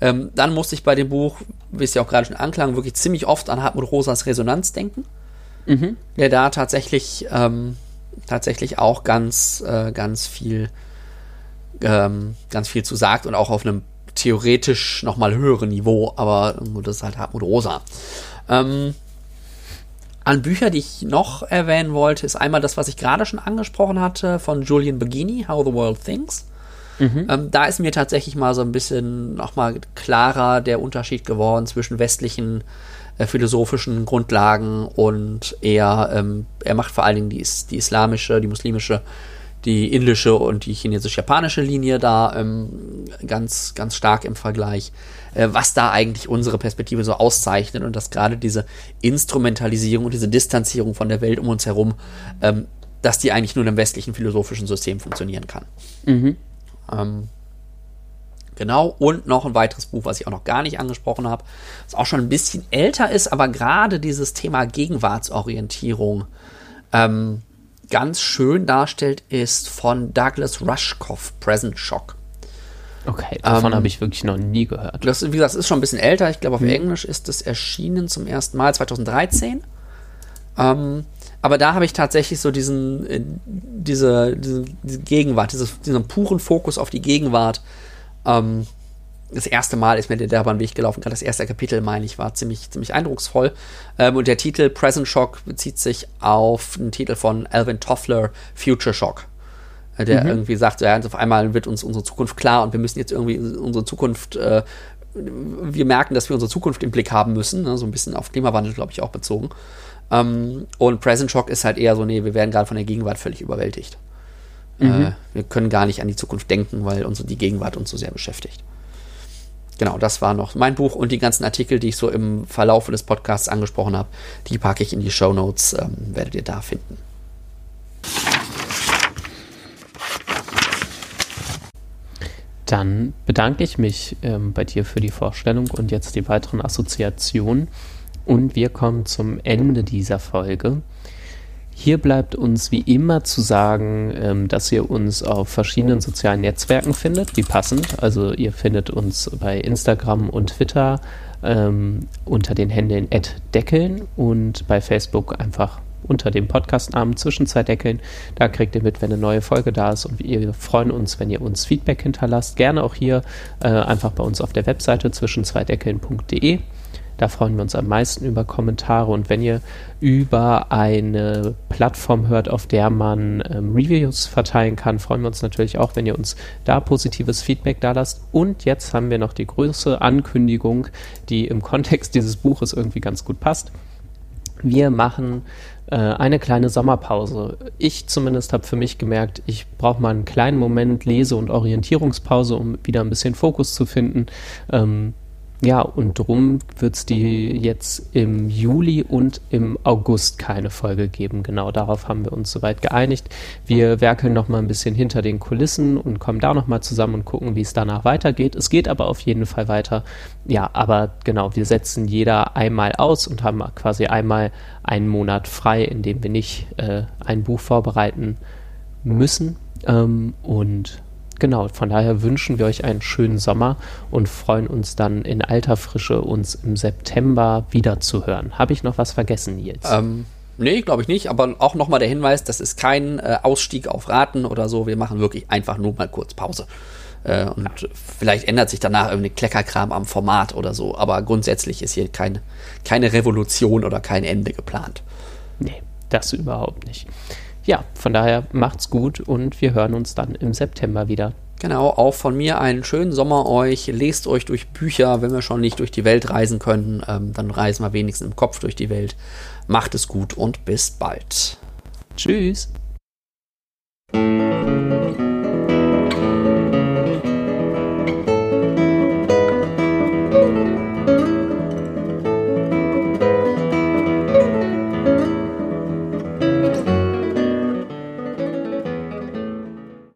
Ähm, dann musste ich bei dem Buch, wie es ja auch gerade schon anklang, wirklich ziemlich oft an Hartmut Rosas Resonanz denken, mhm. der da tatsächlich, ähm, tatsächlich auch ganz, äh, ganz viel, ähm, ganz viel zu sagt und auch auf einem theoretisch nochmal höheren Niveau, aber das ist halt Hartmut Rosa. Ähm, an Bücher, die ich noch erwähnen wollte, ist einmal das, was ich gerade schon angesprochen hatte, von Julian Begini, How the World Thinks. Mhm. Ähm, da ist mir tatsächlich mal so ein bisschen nochmal klarer der Unterschied geworden zwischen westlichen äh, philosophischen Grundlagen und eher, ähm, er macht vor allen Dingen die, die islamische, die muslimische, die indische und die chinesisch-japanische Linie da ähm, ganz, ganz stark im Vergleich äh, was da eigentlich unsere Perspektive so auszeichnet und dass gerade diese Instrumentalisierung und diese Distanzierung von der Welt um uns herum, ähm, dass die eigentlich nur in einem westlichen philosophischen System funktionieren kann. Mhm. Ähm, Genau, und noch ein weiteres Buch, was ich auch noch gar nicht angesprochen habe, das auch schon ein bisschen älter ist, aber gerade dieses Thema Gegenwartsorientierung ähm, ganz schön darstellt, ist von Douglas Rushkoff, Present Shock. Okay, davon ähm, habe ich wirklich noch nie gehört. Das, wie gesagt, ist schon ein bisschen älter. Ich glaube, auf hm. Englisch ist es erschienen zum ersten Mal 2013. Ähm, aber da habe ich tatsächlich so diesen, äh, diese, diese, diese, Gegenwart, diese, diesen puren Fokus auf die Gegenwart. Ähm, das erste Mal ist mir der den Weg gelaufen. Gerade das erste Kapitel, meine ich, war ziemlich, ziemlich eindrucksvoll. Ähm, und der Titel Present Shock bezieht sich auf den Titel von Alvin Toffler, Future Shock der mhm. irgendwie sagt, ja, auf einmal wird uns unsere Zukunft klar und wir müssen jetzt irgendwie unsere Zukunft, äh, wir merken, dass wir unsere Zukunft im Blick haben müssen, ne, so ein bisschen auf Klimawandel, glaube ich, auch bezogen. Ähm, und Present Shock ist halt eher so, nee, wir werden gerade von der Gegenwart völlig überwältigt. Mhm. Äh, wir können gar nicht an die Zukunft denken, weil uns die Gegenwart uns so sehr beschäftigt. Genau, das war noch mein Buch und die ganzen Artikel, die ich so im Verlauf des Podcasts angesprochen habe, die packe ich in die Show Notes, ähm, werdet ihr da finden. Dann bedanke ich mich ähm, bei dir für die Vorstellung und jetzt die weiteren Assoziationen. Und wir kommen zum Ende dieser Folge. Hier bleibt uns wie immer zu sagen, ähm, dass ihr uns auf verschiedenen sozialen Netzwerken findet, wie passend. Also ihr findet uns bei Instagram und Twitter ähm, unter den Händeln @deckeln und bei Facebook einfach unter dem Podcastnamen zwischen zwei Deckeln. Da kriegt ihr mit, wenn eine neue Folge da ist und wir freuen uns, wenn ihr uns Feedback hinterlasst. Gerne auch hier äh, einfach bei uns auf der Webseite zwischen zwei Deckeln.de. Da freuen wir uns am meisten über Kommentare. Und wenn ihr über eine Plattform hört, auf der man ähm, Reviews verteilen kann, freuen wir uns natürlich auch, wenn ihr uns da positives Feedback da lasst. Und jetzt haben wir noch die große Ankündigung, die im Kontext dieses Buches irgendwie ganz gut passt. Wir machen äh, eine kleine Sommerpause. Ich zumindest habe für mich gemerkt, ich brauche mal einen kleinen Moment Lese- und Orientierungspause, um wieder ein bisschen Fokus zu finden. Ähm, ja, und drum wird es die jetzt im Juli und im August keine Folge geben. Genau darauf haben wir uns soweit geeinigt. Wir werkeln noch mal ein bisschen hinter den Kulissen und kommen da noch mal zusammen und gucken, wie es danach weitergeht. Es geht aber auf jeden Fall weiter. Ja, aber genau, wir setzen jeder einmal aus und haben quasi einmal einen Monat frei, in dem wir nicht äh, ein Buch vorbereiten müssen. Ähm, und genau, von daher wünschen wir euch einen schönen Sommer und freuen uns dann in alter Frische, uns im September wiederzuhören. Habe ich noch was vergessen, Nils? Ähm, nee, glaube ich nicht, aber auch nochmal der Hinweis, das ist kein äh, Ausstieg auf Raten oder so. Wir machen wirklich einfach nur mal kurz Pause. Äh, und ja. vielleicht ändert sich danach irgendwie Kleckerkram am Format oder so, aber grundsätzlich ist hier kein, keine Revolution oder kein Ende geplant. Nee, das überhaupt nicht ja, von daher macht's gut und wir hören uns dann im September wieder. Genau, auch von mir einen schönen Sommer euch. Lest euch durch Bücher, wenn wir schon nicht durch die Welt reisen können, ähm, dann reisen wir wenigstens im Kopf durch die Welt. Macht es gut und bis bald. Tschüss.